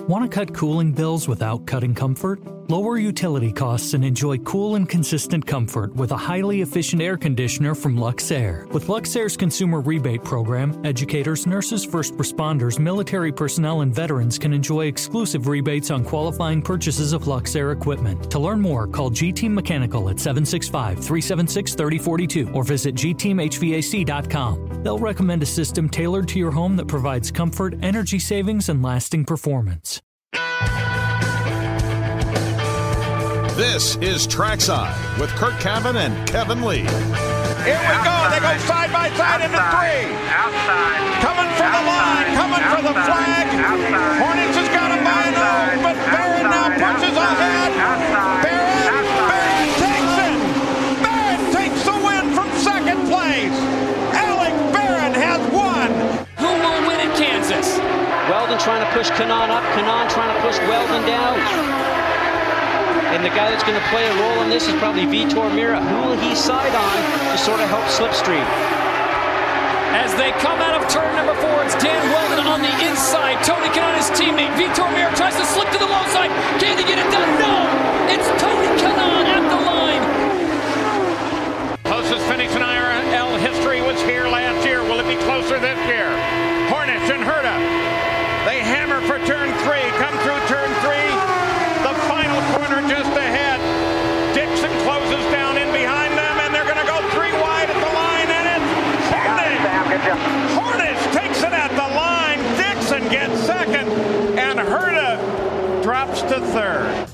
Want to cut cooling bills without cutting comfort? Lower utility costs and enjoy cool and consistent comfort with a highly efficient air conditioner from Luxair. With Luxair's consumer rebate program, educators, nurses, first responders, military personnel, and veterans can enjoy exclusive rebates on qualifying purchases of Luxair equipment. To learn more, call G Team Mechanical at 765 376 3042 or visit gteamhvac.com. They'll recommend a system tailored to your home that provides comfort, energy savings, and lasting performance. This is Trackside with Curt Cavin and Kevin Lee. Here we go. They go side by side into three. Outside. Coming for the line. Coming for the flag. Outside. Hornish has got him by a nose, but Barron now pushes ahead. Barron, Barron takes it. Barron takes the win from second place. Alex Barron has won. Who will win in Kansas? Wheldon trying to push Kanaan up. Kanaan trying to push Wheldon down. And the guy that's going to play a role in this is probably Vitor Meira. Who will he side on to sort of help Slipstream? As they come out of turn number four, it's Dan Wheldon on the inside. Tony Kanaan, his teammate. Vitor Meira tries to slip to the low side. Can he get it done? No! It's Tony Kanaan at the line. Closest finish in IRL history was here last year. Will it be closer this year? Hornish and Herta. They hammer for turn three. Come through turn three. The final corner just ahead. Dixon closes down in behind them, and they're going to go three wide at the line, and it's Hornish. Hornish takes it at the line. Dixon gets second, and Herta drops to third.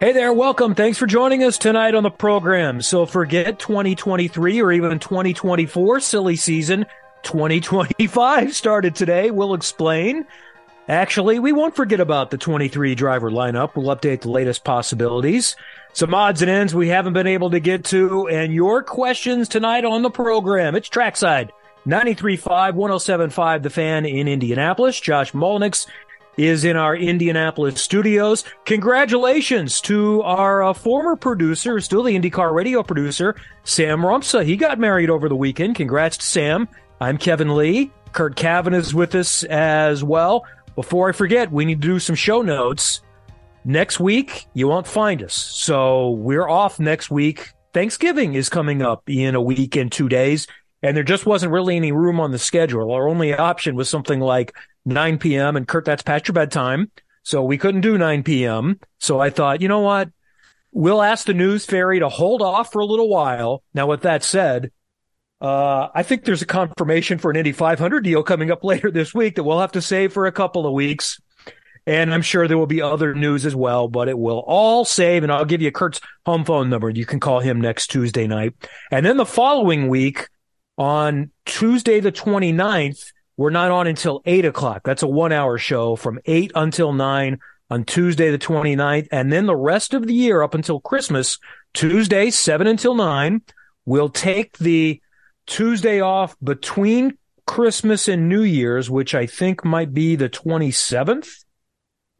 Hey there, welcome. Thanks for joining us tonight on the program. So forget 2023 or even 2024 silly season. 2025 started today. We'll explain. Actually, we won't forget about the 23 driver lineup. We'll update the latest possibilities, some odds and ends we haven't been able to get to, and your questions tonight on the program. It's Trackside 93.5, 107.5, The Fan in Indianapolis. Josh Molnix is in our Indianapolis studios. Congratulations to our uh, former producer, still the IndyCar radio producer, Sam Rumsa. He got married over the weekend. Congrats to Sam. I'm Kevin Lee. Curt Cavin is with us as well. Before I forget, we need to do some show notes. Next week, you won't find us. So we're off next week. Thanksgiving is coming up in a week and two days, and there just wasn't really any room on the schedule. Our only option was something like 9 p.m. And Curt, that's past your bedtime. So we couldn't do 9 p.m. So I thought, you know what? We'll ask the news fairy to hold off for a little while. Now, with that said, uh, I think there's a confirmation for an Indy 500 deal coming up later this week that we'll have to save for a couple of weeks. And I'm sure there will be other news as well, but it will all save. And I'll give you Curt's home phone number. You can call him next Tuesday night. And then the following week on Tuesday, the 29th, we're not on until eight o'clock. That's a one hour show from eight until nine on Tuesday, the 29th. And then the rest of the year up until Christmas, Tuesday, seven until nine, we'll take the Tuesday off between Christmas and New Year's, which I think might be the 27th.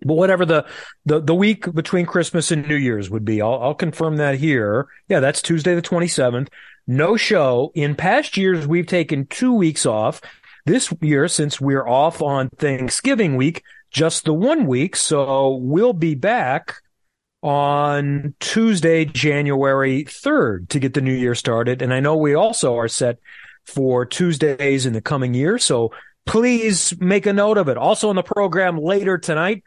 But whatever the, the, the week between Christmas and New Year's would be, I'll, I'll confirm that here. Yeah, that's Tuesday the 27th. No show. In past years, we've taken two weeks off. This year, since we're off on Thanksgiving week, just the one week. So we'll be back on Tuesday, January 3rd to get the new year started. And I know we also are set for Tuesdays in the coming year. So please make a note of it. Also on the program later tonight,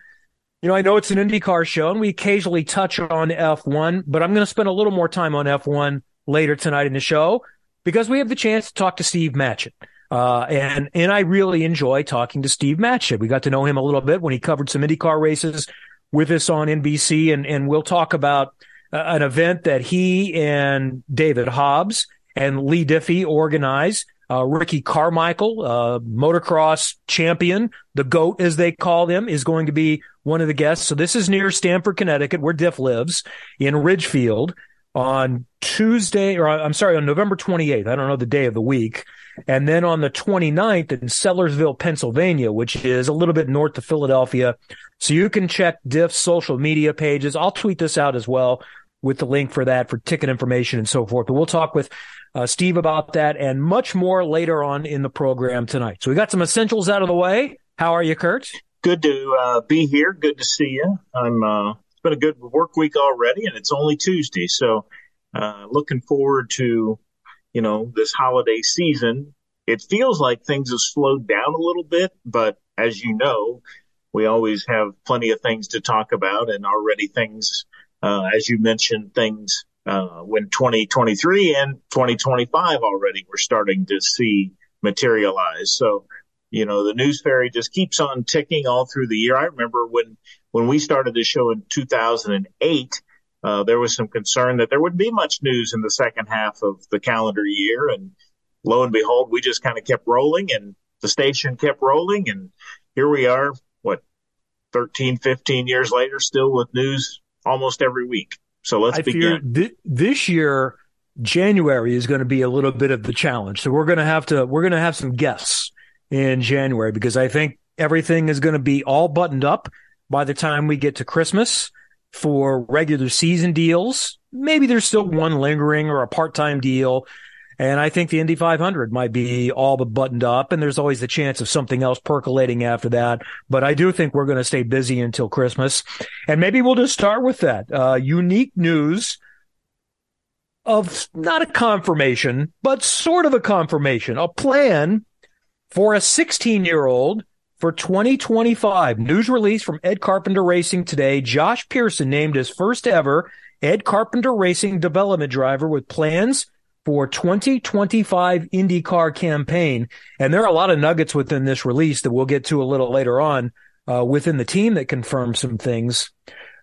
you know, I know it's an IndyCar show and we occasionally touch on F1, but I'm going to spend a little more time on F1 later tonight in the show because we have the chance to talk to Steve Matchett. Uh, and, and I really enjoy talking to Steve Matchett. We got to know him a little bit when he covered some IndyCar races with us on NBC and, and we'll talk about uh, an event that he and David Hobbs and Leigh Diffey organized. Uh, Ricky Carmichael, uh, motocross champion, the GOAT as they call him, is going to be one of the guests. So this is near Stamford, Connecticut, where Diff lives in Ridgefield on Tuesday, or I'm sorry, on November 28th. I don't know the day of the week. And then on the 29th in Sellersville, Pennsylvania, which is a little bit north of Philadelphia. So you can check Diff's social media pages. I'll tweet this out as well. with the link for that for ticket information and so forth. But we'll talk with uh, Steve about that and much more later on in the program tonight. So we got some essentials out of the way. How are you, Curt? Good to uh, be here. Good to see you. I'm. Uh, it's been a good work week already, and it's only Tuesday, so uh, looking forward to you know this holiday season. It feels like things have slowed down a little bit, but as you know, we always have plenty of things to talk about, and already things, uh, as you mentioned, things uh, when 2023 and 2025 already we're starting to see materialize. So, you know, the news fairy just keeps on ticking all through the year. I remember when when we started the show in 2008. Uh, there was some concern that there wouldn't be much news in the second half of the calendar year. And lo and behold, we just kind of kept rolling and the station kept rolling. And here we are, what, 13, 15 years later, still with news almost every week. So let's I begin. Th- this year, January is going to be a little bit of the challenge. So we're going to have to, we're going to have some guests in January because I think everything is going to be all buttoned up by the time we get to Christmas for regular season deals. Maybe there's still one lingering or a part-time deal. And I think the Indy 500 might be all but buttoned up, and there's always the chance of something else percolating after that. But I do think we're going to stay busy until Christmas. And maybe we'll just start with that. Uh, unique news of not a confirmation, but sort of a confirmation, a plan for a 16 year old for 2025. News release from Ed Carpenter Racing today. Josh Pierson named his first ever Ed Carpenter Racing development driver with plans for 2025 IndyCar campaign. And there are a lot of nuggets within this release that we'll get to a little later on uh, within the team that confirm some things.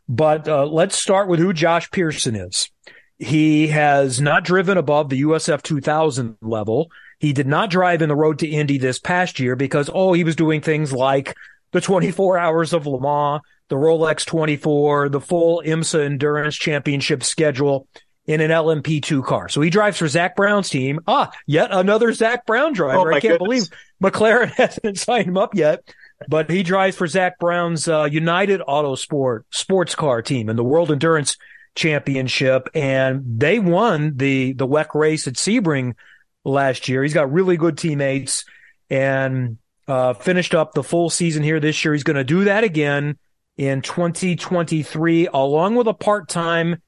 But uh, let's start with who Josh Pierson is. He has not driven above the USF 2000 level. He did not drive in the road to Indy this past year because, oh, he was doing things like the 24 hours of Le Mans, the Rolex 24, the full IMSA Endurance Championship schedule in an LMP2 car. So he drives for Zak Brown's team. Ah, yet another Zak Brown driver. Oh, I can't goodness. believe McLaren hasn't signed him up yet, but he drives for Zak Brown's uh, United Autosport sports car team in the World Endurance Championship. And they won the, the WEC race at Sebring last year. He's got really good teammates and uh, finished up the full season here this year. He's going to do that again in 2023, along with a part-time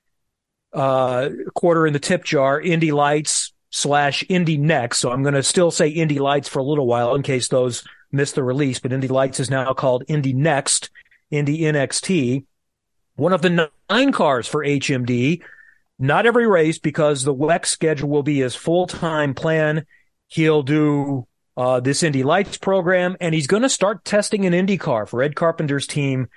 uh, quarter in the tip jar, Indy Lights slash Indy Next. So I'm going to still say Indy Lights for a little while in case those missed the release, but Indy Lights is now called Indy Next, Indy NXT. One of the nine cars for HMD. Not every race because the WEC schedule will be his full-time plan. He'll do uh, this Indy Lights program, and he's going to start testing an Indy car for Ed Carpenter's team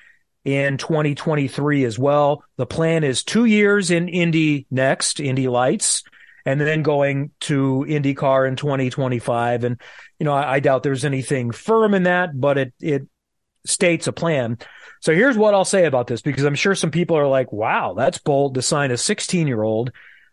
in 2023 as well. The plan is two years in Indy next, Indy Lights, and then going to IndyCar in 2025. And, you know, I, I doubt there's anything firm in that, but it, it states a plan. So here's what I'll say about this because I'm sure some people are like, wow, that's bold to sign a 16 year old.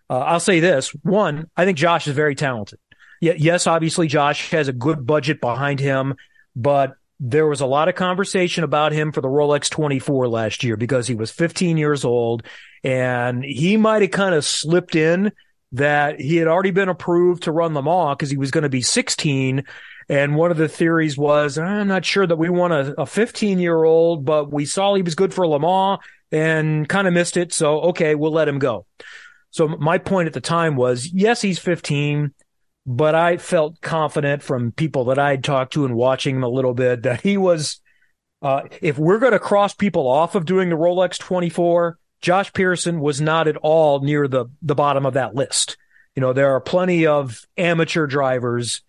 Uh, I'll say this. One, I think Josh is very talented. Yes, obviously Josh has a good budget behind him, but there was a lot of conversation about him for the Rolex 24 last year because he was 15 years old and he might have kind of slipped in that he had already been approved to run Le Mans because he was going to be 16. And one of the theories was, I'm not sure that we want a 15 year old, but we saw he was good for Le Mans and kind of missed it. So, okay, we'll let him go. So my point at the time was, yes, he's 15 but I felt confident from people that I'd talked to and watching him a little bit that he was, uh, if we're going to cross people off of doing the Rolex 24, Josh Pierson was not at all near the, the bottom of that list. You know, there are plenty of amateur drivers,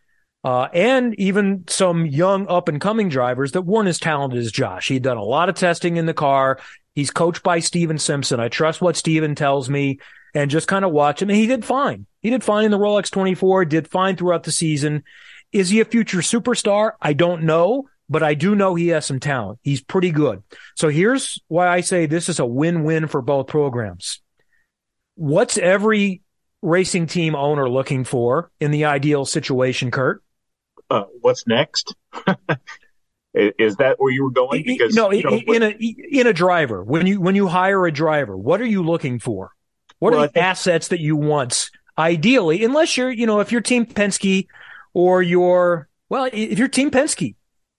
uh, and even some young up and coming drivers that weren't as talented as Josh. He'd done a lot of testing in the car. He's coached by Steven Simpson. I trust what Steven tells me and just kind of watch him. And he did fine. He did fine in the Rolex 24, did fine throughout the season. Is he a future superstar? I don't know, but I do know he has some talent. He's pretty good. So here's why I say this is a win-win for both programs. What's every racing team owner looking for in the ideal situation, Kurt? Uh, what's next? Is that where you were going? Because no, you know, in a in a driver when you when you hire a driver, what are you looking for? What Well, are the think- assets that you want? Ideally, unless you're, you know, if you're Team Penske or you're, well, if you're Team Penske,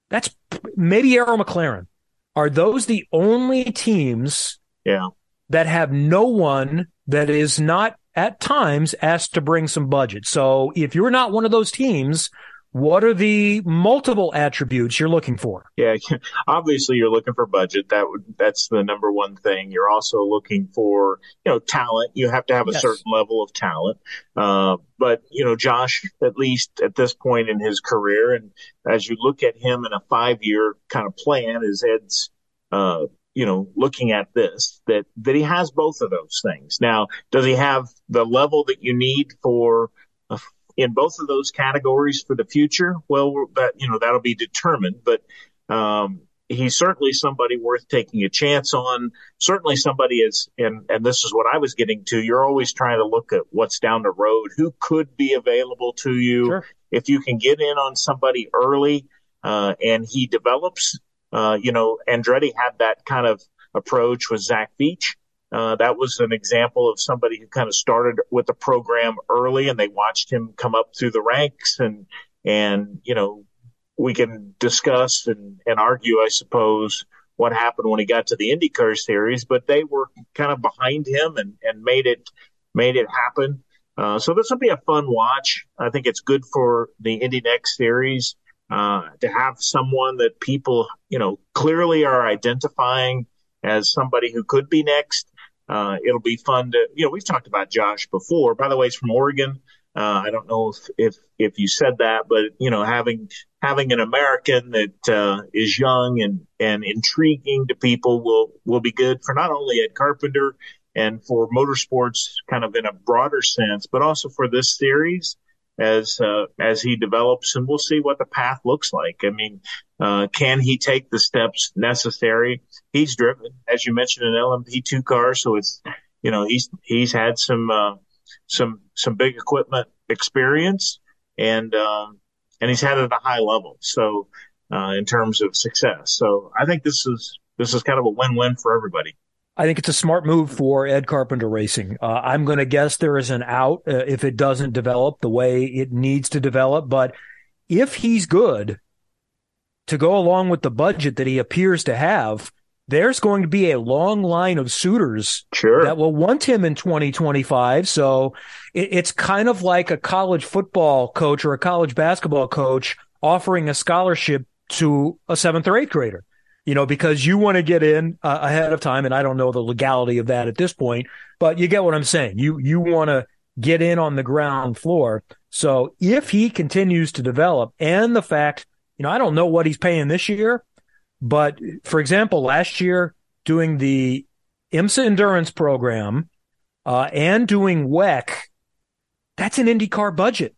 that's maybe Arrow McLaren. Are those the only teams Yeah. that have no one that is not at times asked to bring some budget? So if you're not one of those teams, what are the multiple attributes you're looking for? Yeah, obviously you're looking for budget. That would that's the number one thing. You're also looking for you know talent. You have to have a Yes. certain level of talent. Uh, but you know, Josh, at least at this point in his career, and as you look at him in a five year kind of plan, as Ed's uh, you know looking at this, that that he has both of those things. Now, does he have the level that you need for in both of those categories for the future, well, that you know that'll be determined. But um, he's certainly somebody worth taking a chance on. Certainly somebody is, and and this is what I was getting to. You're always trying to look at what's down the road, who could be available to you. Sure. If you can get in on somebody early uh, and he develops, uh, you know, Andretti had that kind of approach with Zach Veach. Uh, that was an example of somebody who kind of started with the program early and they watched him come up through the ranks and, and, you know, we can discuss and, and argue, I suppose, what happened when he got to the IndyCar series, but they were kind of behind him and, and made it, made it happen. Uh, so this will be a fun watch. I think it's good for the Indy Next series, uh, to have someone that people, you know, clearly are identifying as somebody who could be next. Uh, it'll be fun to, you know, we've talked about Josh before. By the way, he's from Oregon. Uh, I don't know if, if, if you said that, but, you know, having, having an American that, uh, is young and, and intriguing to people will, will be good for not only Ed Carpenter and for motorsports kind of in a broader sense, but also for this series as, uh, as he develops and we'll see what the path looks like. I mean, uh, can he take the steps necessary? He's driven, as you mentioned, an LMP2 car. So it's, you know, he's, he's had some, uh, some, some big equipment experience and, um, and he's had it at a high level. So, uh, in terms of success. So I think this is, this is kind of a win-win for everybody. I think it's a smart move for Ed Carpenter Racing. Uh, I'm going to guess there is an out uh, if it doesn't develop the way it needs to develop. But if he's good to go along with the budget that he appears to have, there's going to be a long line of suitors Sure. that will want him in 2025. So it, it's kind of like a college football coach or a college basketball coach offering a scholarship to a seventh or eighth grader you know, because you want to get in uh, ahead of time. And I don't know the legality of that at this point, but you get what I'm saying. You, you want to get in on the ground floor. So if he continues to develop and the fact, you know, I don't know what he's paying this year, but for example, last year doing the IMSA endurance program, uh, and doing WEC, that's an IndyCar budget,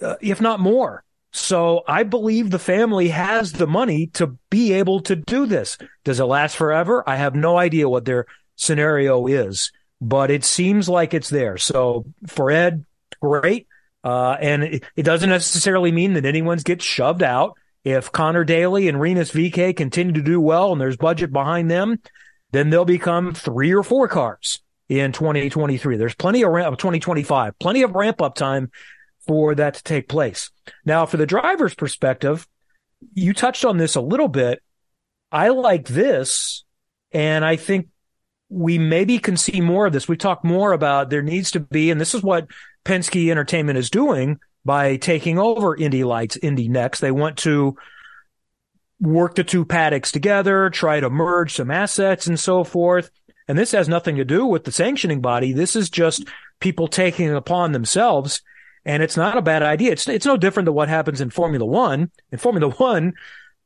uh, if not more. So I believe the family has the money to be able to do this. Does it last forever? I have no idea what their scenario is, but it seems like it's there. So for Ed, great. Uh, and it, it doesn't necessarily mean that anyone's gets shoved out. If Connor Daly and Rinus VeeKay continue to do well and there's budget behind them, then they'll become three or four cars in 2023. There's plenty of ramp, 2025, plenty of ramp up time for that to take place. Now, for the driver's perspective, you touched on this a little bit. I like this, and I think we maybe can see more of this. We talk more about there needs to be, and this is what Penske Entertainment is doing by taking over Indy Lights, Indy Next. They want to work the two paddocks together, try to merge some assets and so forth. And this has nothing to do with the sanctioning body. This is just people taking upon themselves and it's not a bad idea. It's it's no different than what happens in Formula One. In Formula One,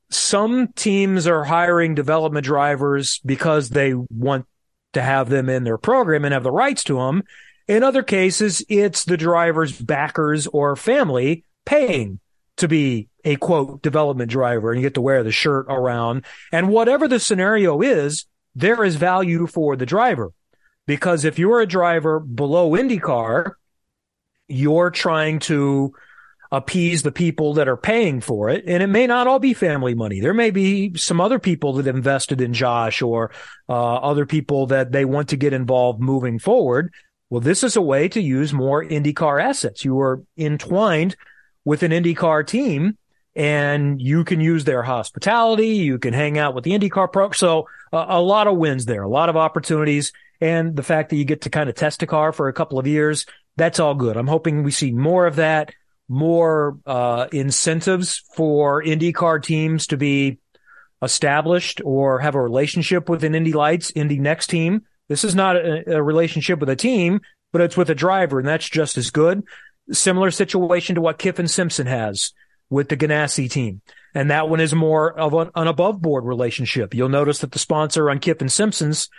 some teams are hiring development drivers because they want to have them in their program and have the rights to them. In other cases, it's the driver's backers or family paying to be a quote development driver and you get to wear the shirt around. And whatever the scenario is, there is value for the driver. Because if you're a driver below IndyCar, you're trying to appease the people that are paying for it. And it may not all be family money. There may be some other people that invested in Josh or uh, other people that they want to get involved moving forward. Well, this is a way to use more IndyCar assets. You are entwined with an IndyCar team and you can use their hospitality. You can hang out with the IndyCar pro. So uh, a lot of wins there, a lot of opportunities. And the fact that you get to kind of test a car for a couple of years, that's all good. I'm hoping we see more of that, more uh, incentives for IndyCar teams to be established or have a relationship with an Indy Lights, Indy Next team. This is not a, a relationship with a team, but it's with a driver, and that's just as good. Similar situation to what Kyffin Simpson has with the Ganassi team. And that one is more of an, an above board relationship. You'll notice that the sponsor on Kyffin Simpson's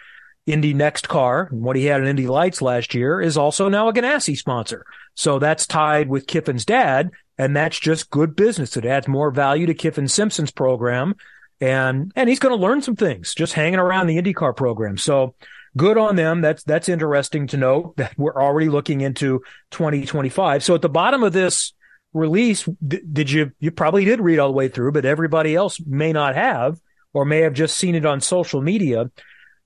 Indy Next car, what he had in Indy Lights last year, is also now a Ganassi sponsor. So that's tied with Kyffin's dad, and that's just good business. It adds more value to Kyffin Simpson's program. And, and he's going to learn some things just hanging around the IndyCar program. So good on them. That's, that's interesting to note that we're already looking into 2025. So at the bottom of this release, did you, you probably did read all the way through, but everybody else may not have or may have just seen it on social media.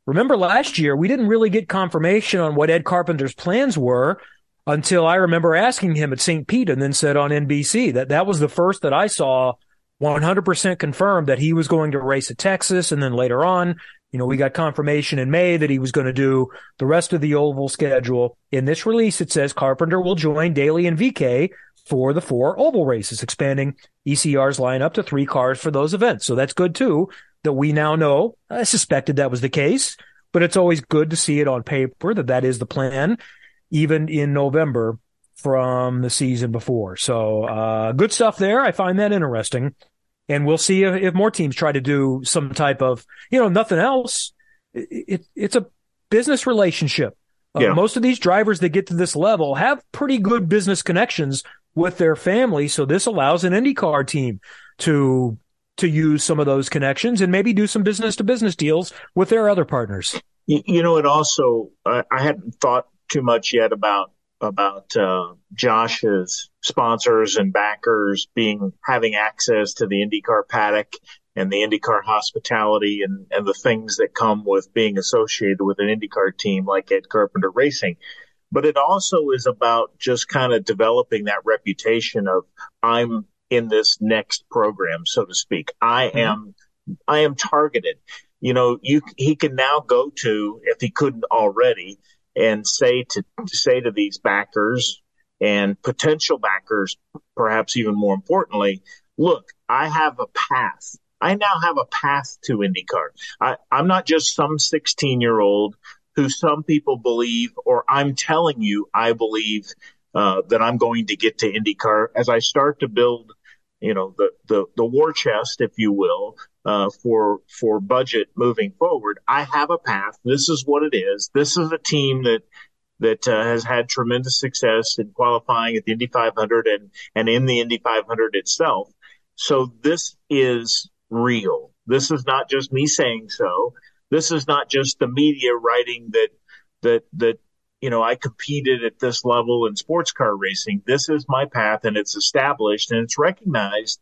Remember last year, we didn't really get confirmation on what Ed Carpenter's plans were until I remember asking him at St. Pete and then said on NBC that that was the first that I saw 100% confirmed that he was going to race at Texas. And then later on, you know, we got confirmation in May that he was going to do the rest of the oval schedule. In this release, it says Carpenter will join Daly and VeeKay for the four oval races, expanding ECR's lineup to three cars for those events. So that's good too, that we now know. I suspected that was the case, but it's always good to see it on paper that that is the plan, even in November from the season before. So, uh, good stuff there. I find that interesting. And we'll see if, if more teams try to do some type of, you know, nothing else. It, it it's a business relationship. Uh, yeah. most of these drivers that get to this level have pretty good business connections with their family. So this allows an IndyCar team to to use some of those connections and maybe do some business to business deals with their other partners. You, know, it also I, I hadn't thought too much yet about about uh, Josh's sponsors and backers being having access to the IndyCar paddock and the IndyCar hospitality and, and the things that come with being associated with an IndyCar team like Ed Carpenter Racing. But it also is about just kind of developing that reputation of I'm in this next program, so to speak. I mm-hmm. am, I am targeted. You know, you, he can now go to, if he couldn't already, and say to say to these backers and potential backers, perhaps even more importantly, look, I have a path. I now have a path to IndyCar. I, I'm not just some 16 year old who some people believe, or I'm telling you, I believe uh, that I'm going to get to IndyCar as I start to build, you know, the the, the war chest, if you will, uh, for for budget moving forward. I have a path. This is what it is. This is a team that that uh, has had tremendous success in qualifying at the Indy 500 and and in the Indy 500 itself. So this is real. This is not just me saying so. This is not just the media writing that that that you know I competed at this level in sports car racing. This is my path, and it's established and it's recognized.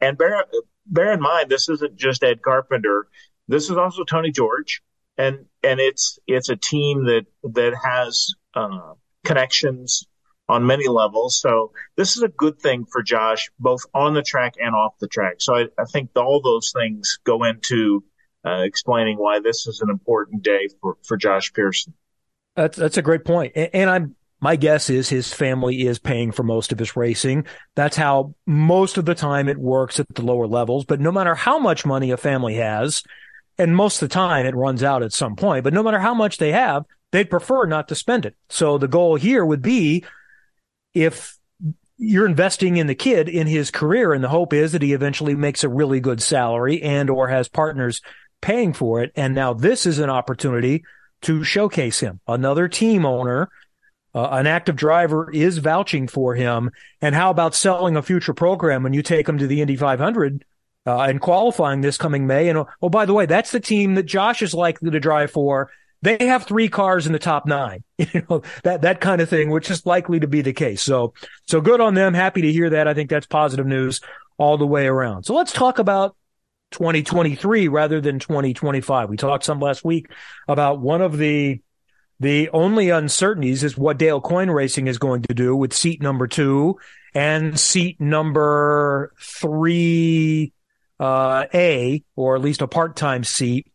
And bear bear in mind, this isn't just Ed Carpenter. This is also Tony George, and and it's it's a team that that has uh, connections on many levels. So this is a good thing for Josh, both on the track and off the track. So I, I think all those things go into uh, explaining why this is an important day for for Josh Pierson. That's that's a great point, and, and I'm my guess is his family is paying for most of his racing. That's how most of the time it works at the lower levels. But no matter how much money a family has, and most of the time it runs out at some point, but no matter how much they have, they'd prefer not to spend it. So the goal here would be if you're investing in the kid in his career and the hope is that he eventually makes a really good salary and or has partners paying for it. And now this is an opportunity to showcase him. Another team owner uh, an active driver is vouching for him. And how about selling a future program when you take him to the Indy 500 uh, and qualifying this coming May? And oh, by the way, that's the team that Josh is likely to drive for. They have three cars in the top nine, you know, that, that kind of thing, which is likely to be the case. So, so good on them. Happy to hear that. I think that's positive news all the way around. So let's talk about 2023 rather than 2025. We talked some last week about one of the The only uncertainties is what Dale Coyne Racing is going to do with seat number two and seat number three uh, A, or at least a part-time seat.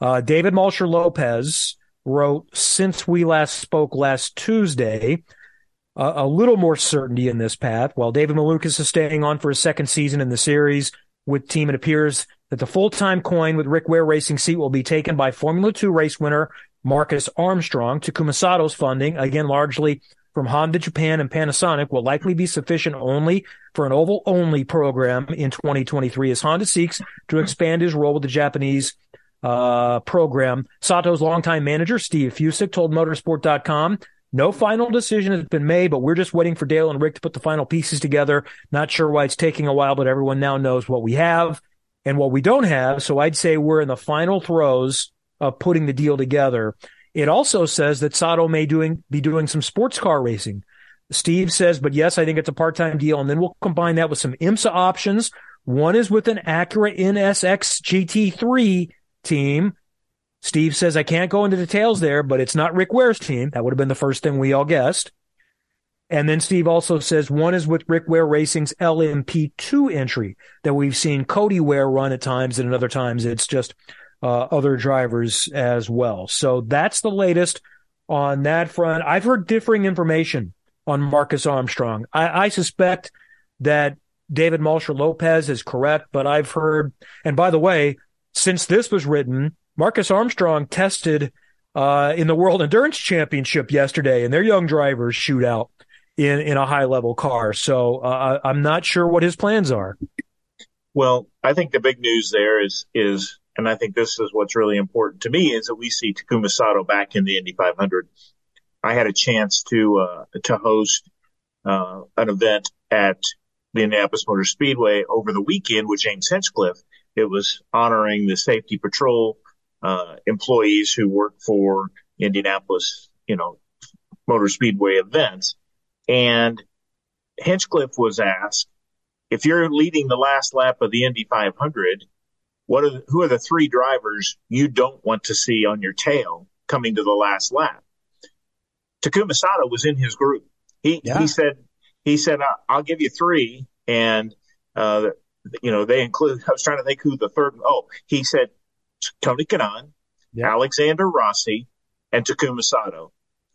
Uh, David Malsher Lopez wrote, since we last spoke last Tuesday, uh, a little more certainty in this path. While David Malukas is staying on for a second season in the series with team, it appears that the full-time Coyne with Rick Ware Racing seat will be taken by Formula Two race winner Marcus Armstrong. Takuma Sato's funding, again largely from Honda Japan and Panasonic, will likely be sufficient only for an oval only program in 2023 as Honda seeks to expand his role with the Japanese uh, program. Sato's longtime manager, Steve Fusick, told motorsport.com, no final decision has been made, but we're just waiting for Dale and Rick to put the final pieces together. Not sure why it's taking a while, but everyone now knows what we have and what we don't have. So I'd say we're in the final throes of putting the deal together. It also says that Sato may doing be doing some sports car racing. Steve says, but yes, I think it's a part-time deal. And then we'll combine that with some IMSA options. One is with an Acura NSX GT3 team. Steve says, I can't go into details there, but it's not Rick Ware's team. That would have been the first thing we all guessed. And then Steve also says one is with Rick Ware Racing's LMP2 entry that we've seen Cody Ware run at times, and at other times it's just uh, other drivers as well. So that's the latest on that front. I've heard differing information on Marcus Armstrong. I, I suspect that David Malsher Lopez is correct, but I've heard, and by the way, since this was written, Marcus Armstrong tested uh, in the World Endurance Championship yesterday, and their young drivers shoot out in in a high level car. So uh, I'm not sure what his plans are. Well, I think the big news there is is and I think this is what's really important to me is that we see Takuma Sato back in the Indy 500. I had a chance to uh, to host uh, an event at the Indianapolis Motor Speedway over the weekend with James Hinchcliffe. It was honoring the safety patrol uh, employees who work for Indianapolis, you know, Motor Speedway events. And Hinchcliffe was asked, if you're leading the last lap of the Indy 500, what are the, who are the three drivers you don't want to see on your tail coming to the last lap? Takuma Sato was in his group. He yeah. he said he said I'll give you three, and uh, you know they include. I was trying to think who the third. Oh, he said Tony Kanaan, yeah. Alexander Rossi, and Takuma Sato.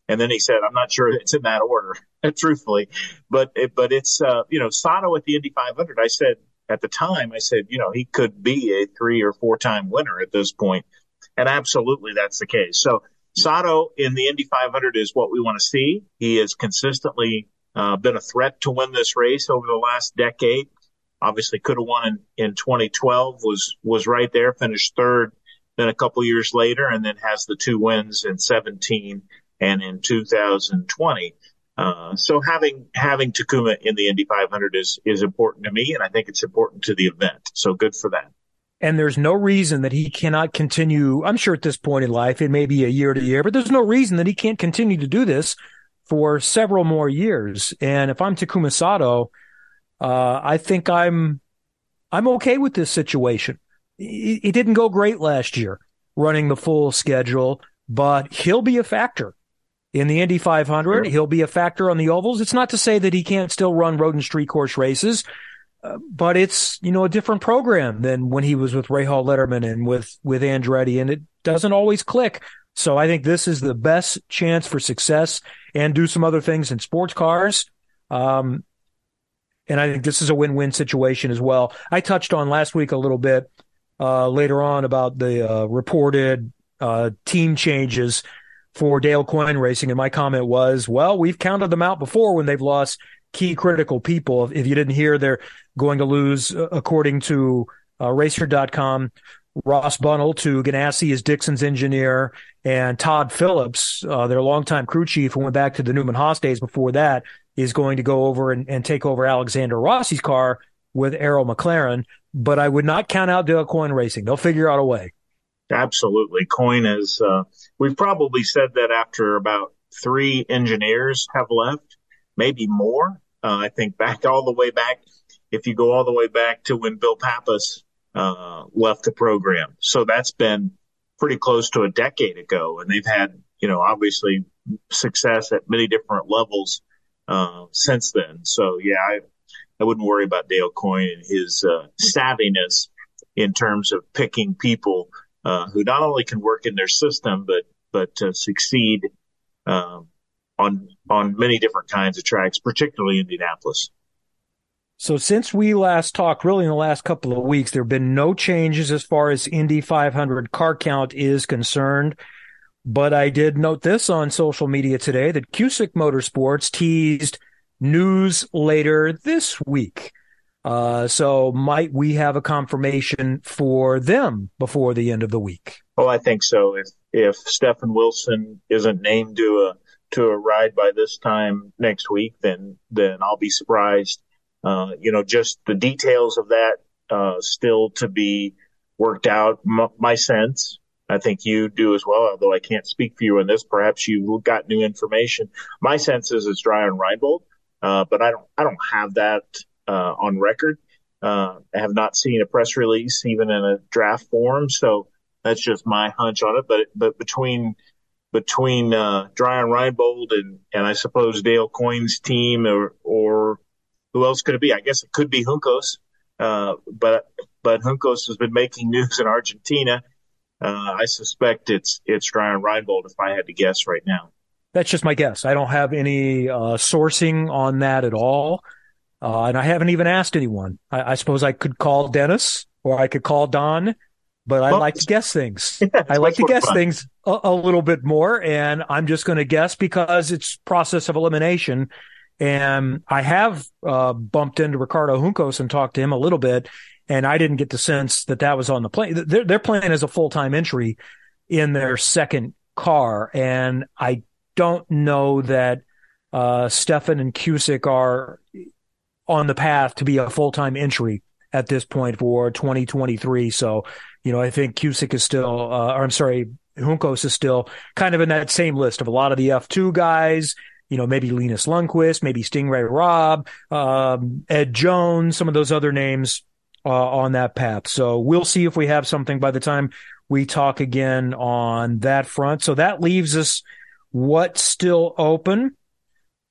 And then he said, I'm not sure it's in that order, truthfully, but, but it's, uh, you know, Sato at the Indy 500. I said, at the time, I said, you know, he could be a three or four time winner at this point. And absolutely that's the case. So Sato in the Indy 500 is what we want to see. He has consistently uh, been a threat to win this race over the last decade. Obviously could have won in, in 2012, was, was right there, finished third, then a couple years later, and then has the two wins in 17 and in 2020. Uh, so having having Takuma in the Indy 500 is is important to me, and I think it's important to the event. So good for that. And there's no reason that he cannot continue. I'm sure at this point in life, it may be a year to year, but there's no reason that he can't continue to do this for several more years. And if I'm Takuma Sato, uh, I think I'm I'm okay with this situation. He, he didn't go great last year running the full schedule, but he'll be a factor in the Indy 500. Sure. He'll be a factor on the ovals. It's not to say that he can't still run road and street course races, uh, but it's, you know, a different program than when he was with Rahal Letterman and with, with Andretti, and it doesn't always click. So I think this is the best chance for success and do some other things in sports cars. Um, and I think this is a win-win situation as well. I touched on last week a little bit, uh, later on about the, uh, reported, uh, team changes for Dale Coyne Racing. And my comment was, well, we've counted them out before when they've lost key critical people. If you didn't hear, they're going to lose, uh, according to uh, Racer.com, Ross Bunnell to Ganassi as Dixon's engineer, and Todd Phillips, uh, their longtime crew chief, who went back to the Newman Haas days before that, is going to go over and, and take over Alexander Rossi's car with Arrow McLaren. But I would not count out Dale Coyne Racing. They'll figure out a way. Absolutely. Coyne is, uh, we've probably said that after about three engineers have left, maybe more. Uh, I think back all the way back, if you go all the way back to when Bill Pappas, uh, left the program. So that's been pretty close to a decade ago. And they've had you know, obviously success at many different levels uh, since then. So yeah, I I wouldn't worry about Dale Coyne and his uh, savviness in terms of picking people uh, who not only can work in their system but but succeed um, on on many different kinds of tracks, particularly Indianapolis. So since we last talked, really in the last couple of weeks, there have been no changes as far as Indy 500 car count is concerned. But I did note this on social media today that Cusick Motorsports teased news later this week. Uh, so might we have a confirmation for them before the end of the week? Oh, I think so. If if Stefan Wilson isn't named to a to a ride by this time next week, then then I'll be surprised. Uh, you know, just the details of that uh, still to be worked out. M- my sense, I think you do as well, although I can't speak for you on this. Perhaps you got new information. My sense is it's and Reinbold, uh, but I don't I don't have that uh, on record. Uh, I have not seen a press release even in a draft form, so that's just my hunch on it. But but between between uh, Dreyer and Reinbold and and I suppose Dale Coyne's team or or who else could it be? I guess it could be Juncos. Uh, but but Juncos has been making news in Argentina. Uh, I suspect it's it's and Reinbold if I had to guess right now. That's just my guess. I don't have any uh, sourcing on that at all, uh, and I haven't even asked anyone. I, I, suppose I could call Dennis or I could call Don, but I well, like to guess things. Yeah, I like to guess fun. things a, a, little bit more, and I'm just going to guess because it's process of elimination. And I have uh, bumped into Ricardo Juncos and talked to him a little bit, and I didn't get the sense that that was on the plane. Their, their plan is a full time entry in their second car, and I don't know that uh, Stefan and Cusick are on the path to be a full time entry at this point for 2023. So, you know, I think Cusick is still, uh, or I'm sorry, Juncos is still kind of in that same list of a lot of the F2 guys you know, maybe Linus Lundqvist, maybe Sting Ray Robb, um, Ed Jones, some of those other names uh, on that path. So we'll see if we have something by the time we talk again on that front. So that leaves us what's still open.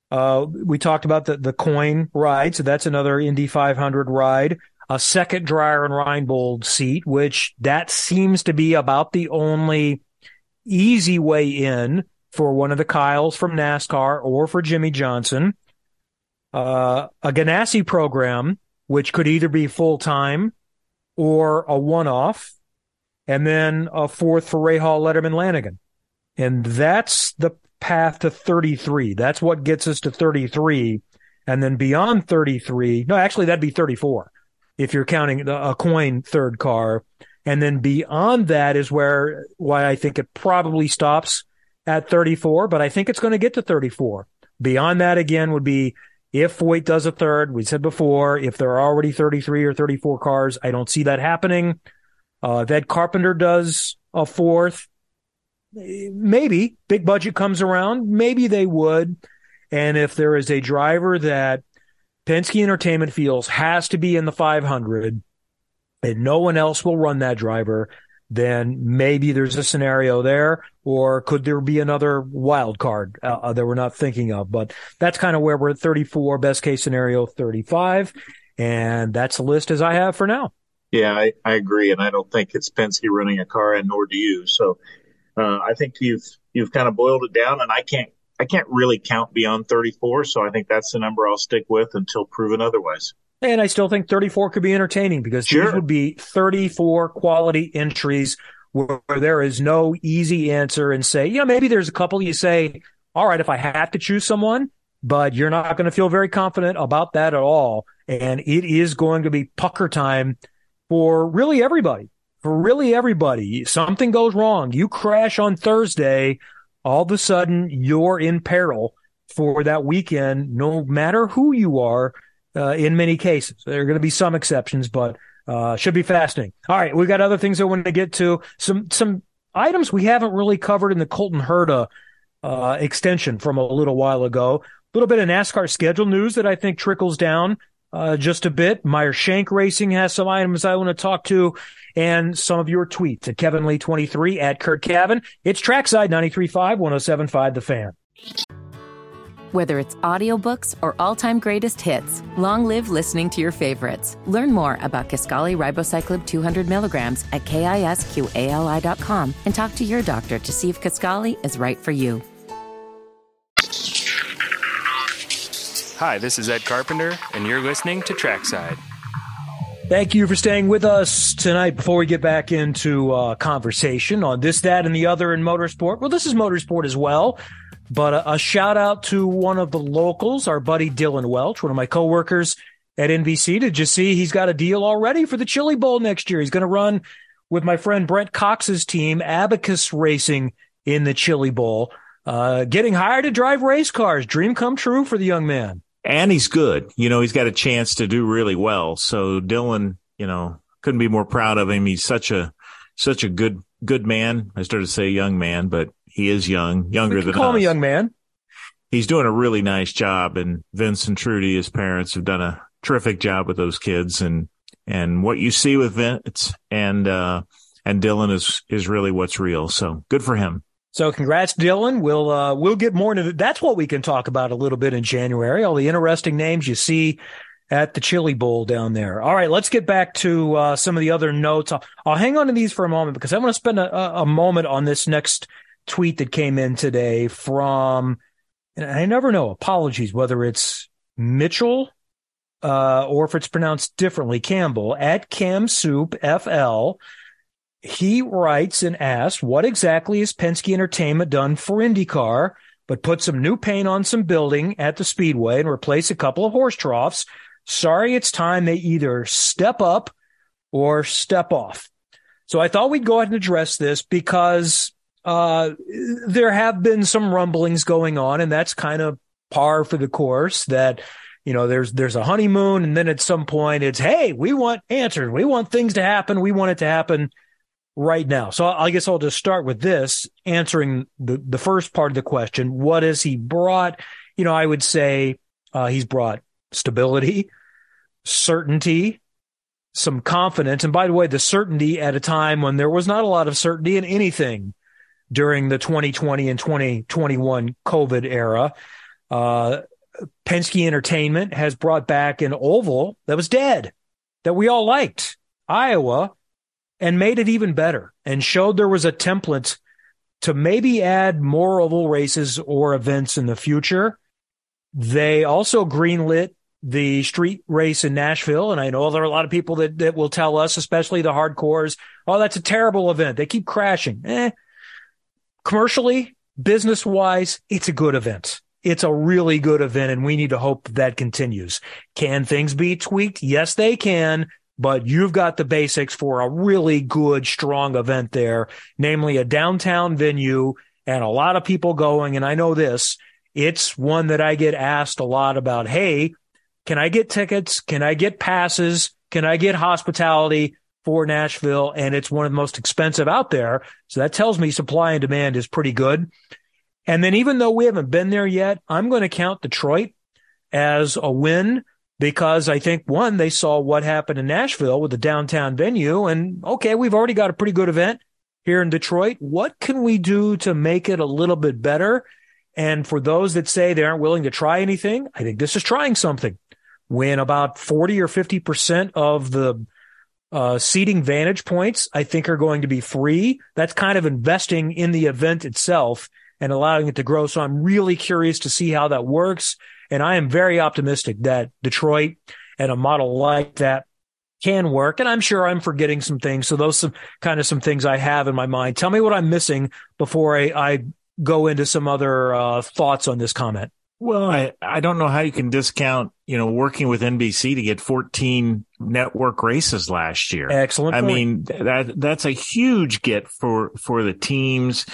Uh, we talked about the, the Coyne ride. So that's another Indy 500 ride. A second Dreyer and Reinbold seat, which that seems to be about the only easy way in for one of the Kyles from NASCAR or for Jimmie Johnson. Uh, a Ganassi program, which could either be full time or a one off, and then a fourth for Rahal, Letterman Lanigan. And that's the path to 33. That's what gets us to 33. And then beyond 33, no, actually, that'd be 34 if you're counting a Coyne third car. And then beyond that is where why I think it probably stops at 34, but I think it's going to get to 34. Beyond that, again, would be if Foyt does a third. We said before, if there are already 33 or 34 cars, I don't see that happening. Uh, if Ed Carpenter does a fourth, maybe big budget comes around, maybe they would. And if there is a driver that Penske Entertainment feels has to be in the 500 and no one else will run that driver, then maybe there's a scenario there, or could there be another wild card uh, uh that we're not thinking of? But that's kind of where we're at 34, best case scenario 35. And that's the list as I have for now. Yeah, I, I agree. And I don't think it's Penske running a car, and nor do you. So uh, I think you've you've kind of boiled it down, and I can't I can't really count beyond 34. So I think that's the number I'll stick with until proven otherwise. And I still think 34 could be entertaining because sure. these would be 34 quality entries where, where there is no easy answer and say, you know, maybe there's a couple you say, all right, if I have to choose someone, but you're not going to feel very confident about that at all. And it is going to be pucker time for really everybody, for really everybody. Something goes wrong. You crash on Thursday. All of a sudden you're in peril for that weekend, no matter who you are uh, in many cases. There are going to be some exceptions, but uh, should be fascinating. All right, we've got other things I want to get to. Some some items we haven't really covered in the Colton Herta uh, extension from a little while ago. A little bit of NASCAR schedule news that I think trickles down uh, just a bit. Meyer Shank Racing has some items I want to talk to and some of your tweets at Kevin Lee 23 at Curt Cavin. It's Trackside 93.5, 107.5 The Fan. Whether it's audiobooks or all-time greatest hits, long live listening to your favorites. Learn more about Kisqali Ribociclib 200 milligrams at kisqali.com and talk to your doctor to see if Kisqali is right for you. Hi, this is Ed Carpenter, and you're listening to Trackside. Thank you for staying with us tonight. Before we get back into uh, conversation on this, that, and the other in motorsport, well, this is motorsport as well. But a, a shout out to one of the locals, our buddy Dylan Welch, one of my coworkers at NBC. Did you see he's got a deal already for the Chili Bowl next year? He's going to run with my friend Brent Cox's team, Abacus Racing, in the Chili Bowl. Uh, getting hired to drive race cars, dream come true for the young man and he's good. You know, he's got a chance to do really well. So Dylan, you know, couldn't be more proud of him. He's such a such a good good man. I started to say young man, but he is young, younger than call us. a young man. He's doing a really nice job, and Vince and Trudy, his parents, have done a terrific job with those kids. And and what you see with Vince and uh, and Dylan is is really what's real. So good for him. So congrats, Dylan. We'll uh, we'll get more into that. That's what we can talk about a little bit in January. All the interesting names you see at the Chili Bowl down there. All right, let's get back to uh, some of the other notes. I'll, I'll, hang on to these for a moment because I want to spend a, a moment on this next tweet that came in today from. And I never know. Apologies whether it's Mitchell uh, or if it's pronounced differently. Campbell at Cam Soup FL he writes and asks, what exactly has Penske Entertainment done for IndyCar, but put some new paint on some building at the Speedway and replace a couple of horse troughs? Sorry, it's time they either step up or step off. So I thought we'd go ahead and address this because uh, there have been some rumblings going on, and that's kind of par for the course that you know there's there's a honeymoon and then at some point it's hey we want answers we want things to happen we want it to happen right now. So I guess I'll just start with this answering the, the first part of the question. What has he brought? You know, I would say uh, he's brought stability, certainty, some confidence. And by the way, the certainty at a time when there was not a lot of certainty in anything during the 2020 and 2021 COVID era. Uh, Penske Entertainment has brought back an oval that was dead that we all liked. Iowa and made it even better and showed there was a template to maybe add more oval races or events in the future. They also greenlit the street race in Nashville. And I know there are a lot of people that, that will tell us, especially the hardcores, oh, that's a terrible event. They keep crashing. Eh. Commercially, business wise, it's a good event. It's a really good event and we need to hope that continues. Can things be tweaked? Yes, they can but you've got the basics for a really good, strong event there, namely a downtown venue and a lot of people going. And I know this, it's one that I get asked a lot about. Hey, can I get tickets? Can I get passes? Can I get hospitality for Nashville? And it's one of the most expensive out there. So that tells me supply and demand is pretty good. And then even though we haven't been there yet, I'm going to count Detroit as a win because I think one, they saw what happened in Nashville with the downtown venue and okay, we've already got a pretty good event here in Detroit. What can we do to make it a little bit better? And for those that say they aren't willing to try anything, I think this is trying something. When about 40 or 50% of the uh, seating vantage points, I think are going to be free. That's kind of investing in the event itself and allowing it to grow. So I'm really curious to see how that works. And I am very optimistic that Detroit and a model like that can work. And I'm sure I'm forgetting some things. So those some kind of some things I have in my mind. Tell me what I'm missing before I, I go into some other uh, thoughts on this comment. Well, I, I don't know how you can discount, you know, working with NBC to get 14 network races last year. Excellent. I mean, that, that's a huge get for, for the teams.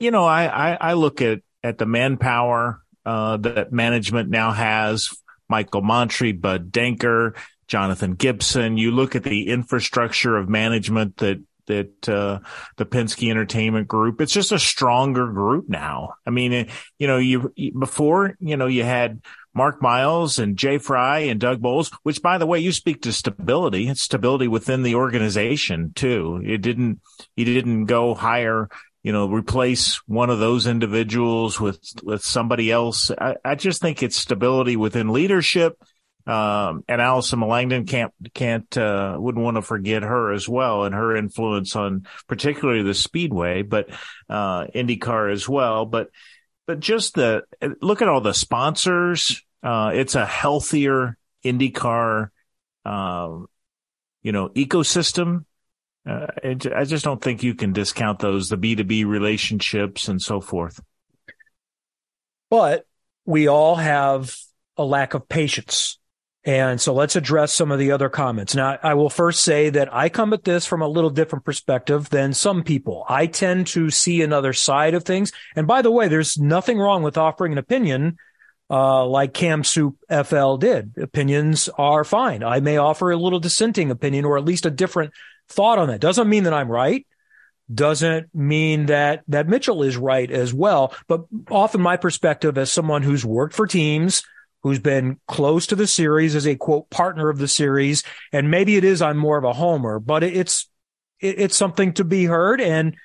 You know, I, I, I look at, at the manpower uh, that management now has Michael Montri, Bud Denker, Jonathan Gibson. You look at the infrastructure of management that, that uh, the Penske Entertainment Group. It's just a stronger group now. I mean, you know, you before you know you had Mark Miles and Jay Frye and Doug Boles, which by the way, you speak to stability. It's stability within the organization too. It didn't, you didn't go hire, you know, replace one of those individuals with, with somebody else. I, I just think it's stability within leadership. Um, and Allison Melangton can't, can't, uh, wouldn't want to forget her as well and her influence on particularly the speedway, but, uh, IndyCar as well. But, but just the look at all the sponsors. Uh, it's a healthier IndyCar, um, you know, ecosystem. Uh, I just don't think you can discount those, the B2B relationships and so forth. But we all have a lack of patience and so let's address some of the other comments. Now, I will first say that I come at this from a little different perspective than some people. I tend to see another side of things. And by the way, there's nothing wrong with offering an opinion, uh, like Cam Soup FL did. Opinions are fine. I may offer a little dissenting opinion or at least a different thought on that. Doesn't mean that I'm right. Doesn't mean that, that Mitchell is right as well. But often my perspective as someone who's worked for teams, who's been close to the series as a quote partner of the series. And maybe it is I'm more of a homer, but it's it's something to be heard and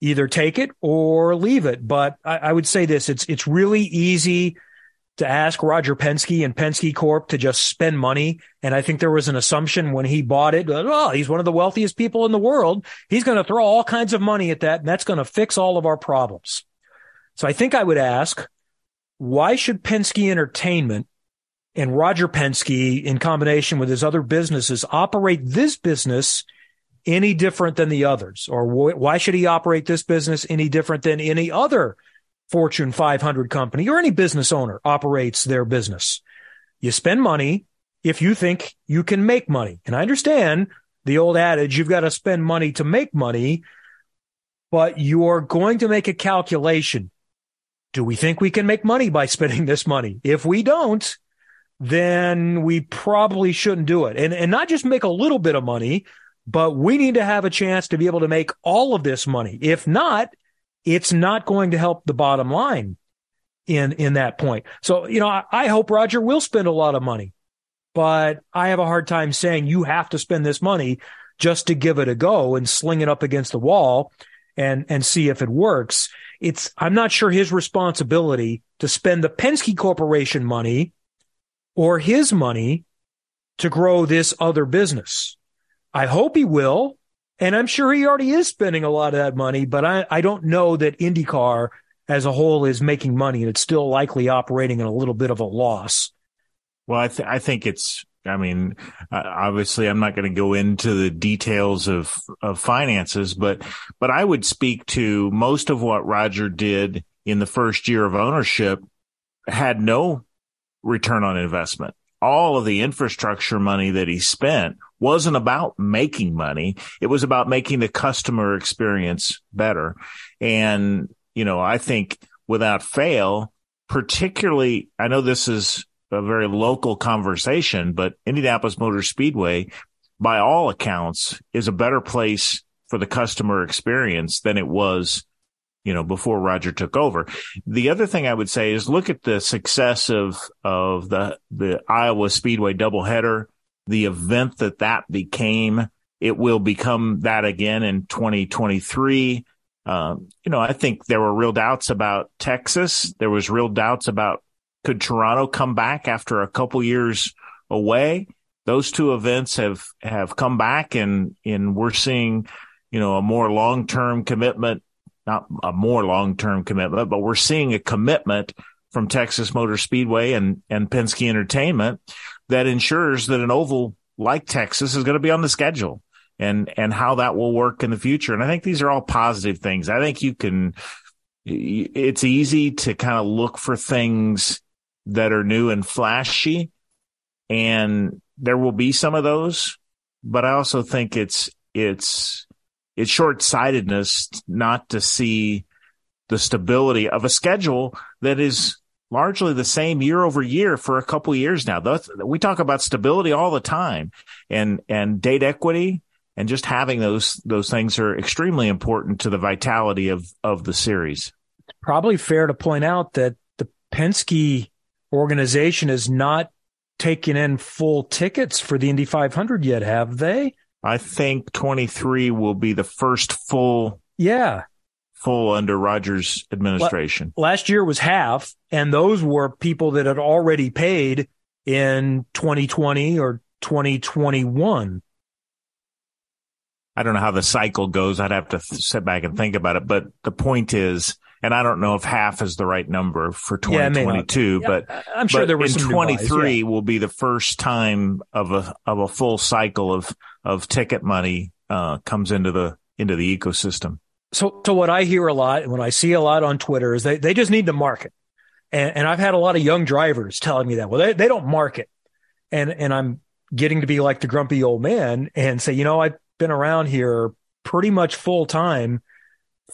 either take it or leave it. But I, I would say this: it's it's really easy to ask Roger Penske and Penske Corp to just spend money. And I think there was an assumption when he bought it, oh, he's one of the wealthiest people in the world. He's going to throw all kinds of money at that, and that's going to fix all of our problems. So I think I would ask, why should Penske Entertainment and Roger Penske, in combination with his other businesses, operate this business any different than the others? Or wh- why should he operate this business any different than any other Fortune 500 company or any business owner operates their business? You spend money if you think you can make money. And I understand the old adage, you've got to spend money to make money, but you're going to make a calculation do we think we can make money by spending this money? If we don't, then we probably shouldn't do it. And, and not just make a little bit of money, but we need to have a chance to be able to make all of this money. If not, it's not going to help the bottom line in, in that point. So, you know, I, I hope Roger will spend a lot of money, but I have a hard time saying you have to spend this money just to give it a go and sling it up against the wall and, and see if it works it's, I'm not sure his responsibility to spend the Penske Corporation money or his money to grow this other business. I hope he will. And I'm sure he already is spending a lot of that money, but I, I don't know that IndyCar as a whole is making money and it's still likely operating in a little bit of a loss. Well, I, th- I think it's I mean, uh, obviously, I'm not going to go into the details of of finances, but but I would speak to most of what Roger did in the first year of ownership had no return on investment. All of the infrastructure money that he spent wasn't about making money. It was about making the customer experience better. And, you know, I think without fail, particularly, I know this is a very local conversation, but Indianapolis Motor Speedway, by all accounts, is a better place for the customer experience than it was, you know, before Roger took over. The other thing I would say is look at the success of, of the, the Iowa Speedway doubleheader, the event that that became. It will become that again in 2023. Um, you know, I think there were real doubts about Texas. There was real doubts about could Toronto come back after a couple years away? Those two events have, have come back and, and we're seeing, you know, a more long-term commitment, not a more long-term commitment, but we're seeing a commitment from Texas Motor Speedway and, and Penske Entertainment that ensures that an oval like Texas is going to be on the schedule and, and how that will work in the future. And I think these are all positive things. I think you can, it's easy to kind of look for things that are new and flashy. And there will be some of those, but I also think it's, it's, it's short sightedness not to see the stability of a schedule that is largely the same year over year for a couple years now. we talk about stability all the time and, and date equity. and just having those those things are extremely important to the vitality of of the series. It's Probably fair to point out that the Penske organization is not taking in full tickets for the Indy 500 yet, have they? I think 23 will be the first full yeah full under Rogers administration. Last year was half, and those were people that had already paid in 2020 or 2021. I don't know how the cycle goes. I'd have to sit back and think about it. But the point is, and I don't know if half is the right number for 2022, yeah, but I'm sure but there was in 23 yeah. will be the first time of a of a full cycle of of ticket money uh, comes into the into the ecosystem. So, so what I hear a lot and what I see a lot on Twitter is they, they just need to market. And, and I've had a lot of young drivers telling me that, well, they, they don't market. And, and I'm getting to be like the grumpy old man and say, you know, I've been around here pretty much full time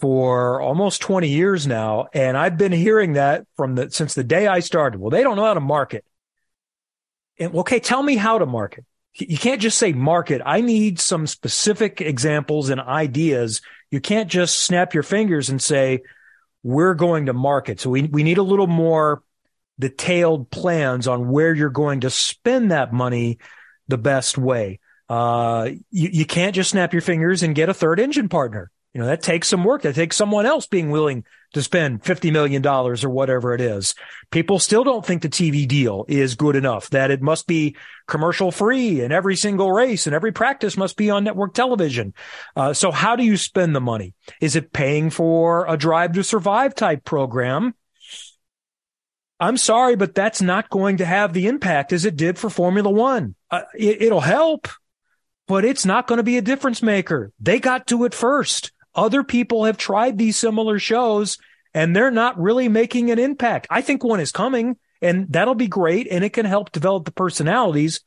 for almost 20 years now. And I've been hearing that from the, since the day I started. Well, they don't know how to market. And okay, tell me how to market. You can't just say market. I need some specific examples and ideas. You can't just snap your fingers and say, we're going to market. So we, we need a little more detailed plans on where you're going to spend that money the best way. Uh, you, you can't just snap your fingers and get a third engine partner. You know, that takes some work. That takes someone else being willing to spend $50 million or whatever it is. People still don't think the TV deal is good enough, that it must be commercial free and every single race and every practice must be on network television. Uh, so how do you spend the money? Is it paying for a drive to survive type program? I'm sorry, but that's not going to have the impact as it did for Formula One. Uh, it, it'll help, but it's not going to be a difference maker. They got to it first. Other people have tried these similar shows and they're not really making an impact. I think one is coming and that'll be great and it can help develop the personalities.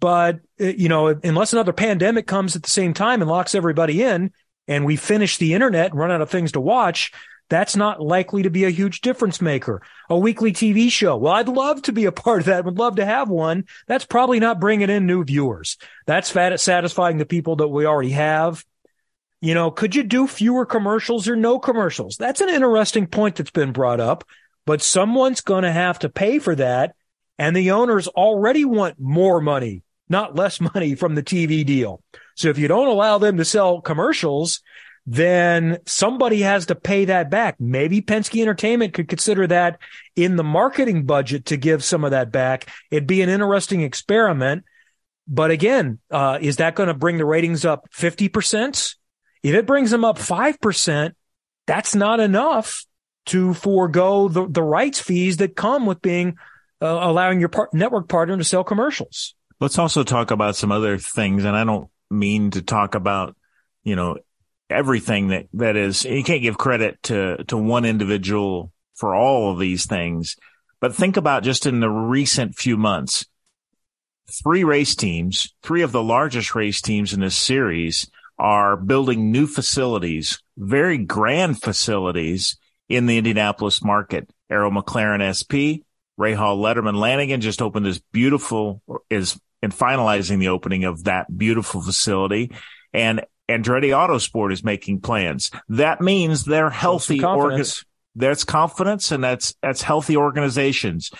But, uh, you know, unless another pandemic comes at the same time and locks everybody in and we finish the internet and run out of things to watch, that's not likely to be a huge difference maker. A weekly TV show. Well, I'd love to be a part of that. Would love to have one. That's probably not bringing in new viewers. That's satisfying the people that we already have. You know, could you do fewer commercials or no commercials? That's an interesting point that's been brought up, but someone's going to have to pay for that. And the owners already want more money, not less money from the TV deal. So if you don't allow them to sell commercials, then somebody has to pay that back. Maybe Penske Entertainment could consider that in the marketing budget to give some of that back. It'd be an interesting experiment. But again, uh, is that going to bring the ratings up 50%? If it brings them up 5%, that's not enough to forego the, the rights fees that come with being uh, allowing your par- network partner to sell commercials. Let's also talk about some other things. And I don't mean to talk about, you know, everything that, that is, you can't give credit to, to one individual for all of these things. But think about just in the recent few months, three race teams, three of the largest race teams in this series are building new facilities, very grand facilities in the Indianapolis market. Arrow McLaren SP, Rahal Letterman Lanigan just opened this beautiful, is in finalizing the opening of that beautiful facility. And Andretti Autosport is making plans. That means they're healthy. Confidence. Orga- that's confidence and that's, that's healthy organizations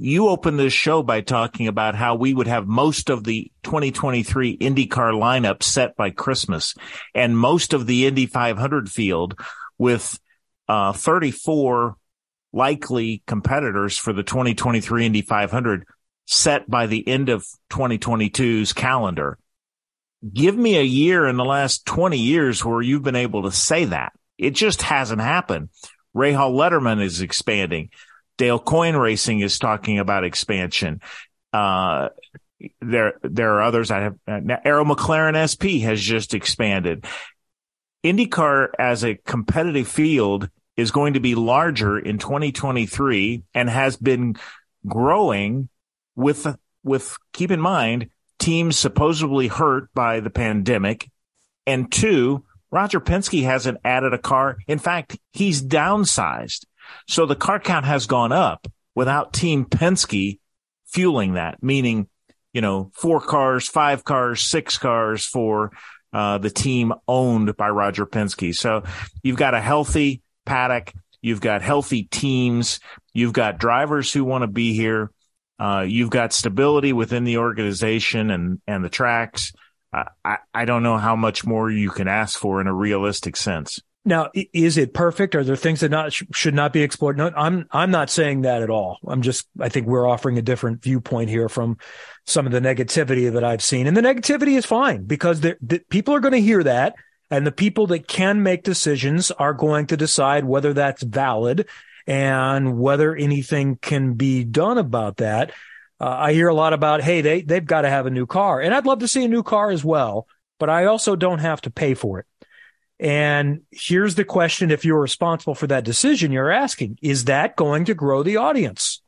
you opened this show by talking about how we would have most of the 2023 IndyCar lineup set by Christmas and most of the Indy 500 field with uh, 34 likely competitors for the 2023 Indy 500 set by the end of 2022's calendar. Give me a year in the last 20 years where you've been able to say that. It just hasn't happened. Rahal Letterman is expanding. Dale Coyne Racing is talking about expansion. Uh, there, there are others. I have uh, Arrow McLaren SP has just expanded. IndyCar as a competitive field is going to be larger in 2023 and has been growing with, with keep in mind teams supposedly hurt by the pandemic. And two, Roger Penske hasn't added a car. In fact, he's downsized. So the car count has gone up without Team Penske fueling that, meaning, you know, four cars, five cars, six cars for uh, the team owned by Roger Penske. So you've got a healthy paddock. You've got healthy teams. You've got drivers who want to be here. Uh, you've got stability within the organization and, and the tracks. I, I don't know how much more you can ask for in a realistic sense. Now, is it perfect? Are there things that not should not be explored? No, I'm I'm not saying that at all. I'm just I think we're offering a different viewpoint here from some of the negativity that I've seen, and the negativity is fine because the, people are going to hear that, and the people that can make decisions are going to decide whether that's valid and whether anything can be done about that. Uh, I hear a lot about, hey, they, they've got to have a new car. And I'd love to see a new car as well, but I also don't have to pay for it. And here's the question. If you're responsible for that decision, you're asking, is that going to grow the audience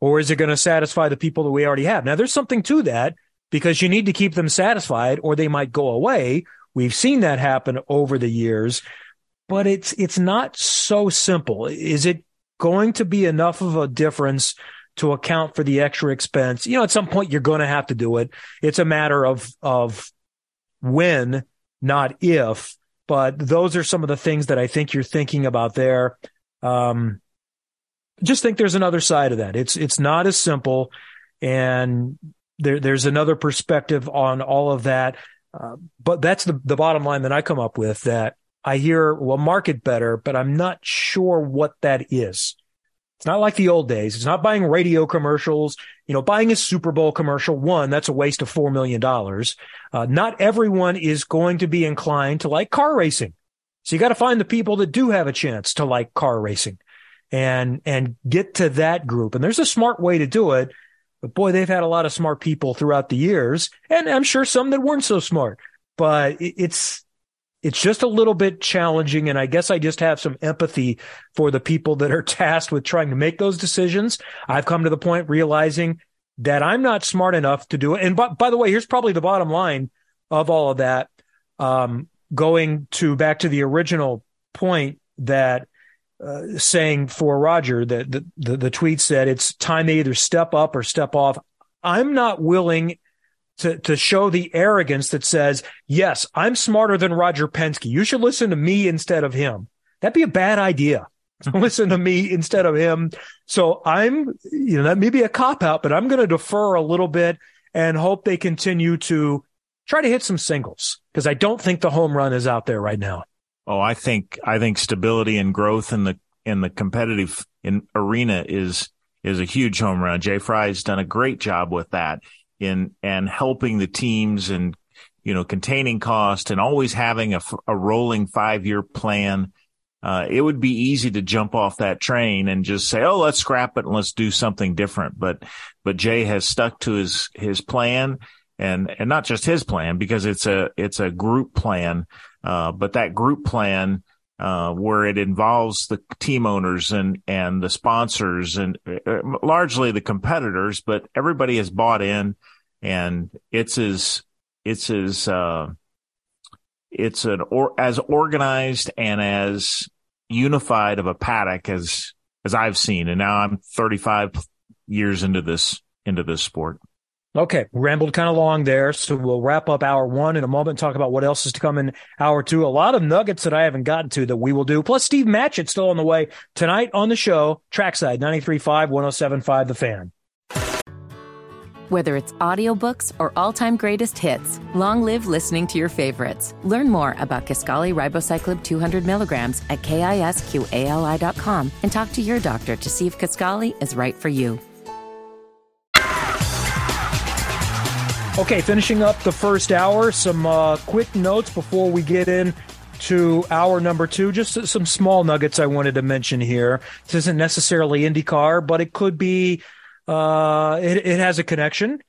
or is it going to satisfy the people that we already have? Now there's something to that because you need to keep them satisfied or they might go away. We've seen that happen over the years, but it's, it's not so simple. Is it going to be enough of a difference to account for the extra expense. You know, at some point you're going to have to do it. It's a matter of, of when, not if, but those are some of the things that I think you're thinking about there. Um, just think there's another side of that. It's, it's not as simple and there, there's another perspective on all of that. Uh, but that's the, the bottom line that I come up with that I hear, well, market better, but I'm not sure what that is. It's not like the old days. It's not buying radio commercials. You know, buying a Super Bowl commercial, one, that's a waste of $4 million. Uh, not everyone is going to be inclined to like car racing. So you got to find the people that do have a chance to like car racing and, and get to that group. And there's a smart way to do it. But boy, they've had a lot of smart people throughout the years. And I'm sure some that weren't so smart, but it's, it's just a little bit challenging. And I guess I just have some empathy for the people that are tasked with trying to make those decisions. I've come to the point realizing that I'm not smart enough to do it. And by, by the way, here's probably the bottom line of all of that. Um, going to back to the original point that uh, saying for Roger that the, the, the tweet said it's time to either step up or step off. I'm not willing to, to show the arrogance that says, yes, I'm smarter than Roger Penske. You should listen to me instead of him. That'd be a bad idea. listen to me instead of him. So I'm, you know, that may be a cop out, but I'm going to defer a little bit and hope they continue to try to hit some singles because I don't think the home run is out there right now. Oh, I think, I think stability and growth in the, in the competitive in arena is, is a huge home run. Jay Frye's done a great job with that in and helping the teams and you know containing cost and always having a, a rolling five year plan. Uh, it would be easy to jump off that train and just say, "Oh, let's scrap it and let's do something different." But but Jay has stuck to his his plan and and not just his plan because it's a it's a group plan. Uh, but that group plan uh, where it involves the team owners and and the sponsors and uh, largely the competitors, but everybody has bought in and it's as it's as uh, it's an or as organized and as unified of a paddock as as I've seen, and now I'm 35 years into this into this sport. Okay, rambled kind of long there, so we'll wrap up hour one in a moment. Talk about what else is to come in hour two. A lot of nuggets that I haven't gotten to that we will do. Plus, Steve Matchett still on the way tonight on the show. Trackside 93.5, 107.5, The Fan. Whether it's audiobooks or all-time greatest hits, long live listening to your favorites. Learn more about Kisqali Ribociclib 200 milligrams at kisqali.com and talk to your doctor to see if Kisqali is right for you. Okay, finishing up the first hour, some uh, quick notes before we get in to hour number two. Just some small nuggets I wanted to mention here. This isn't necessarily IndyCar, but it could be uh, it, it has a connection.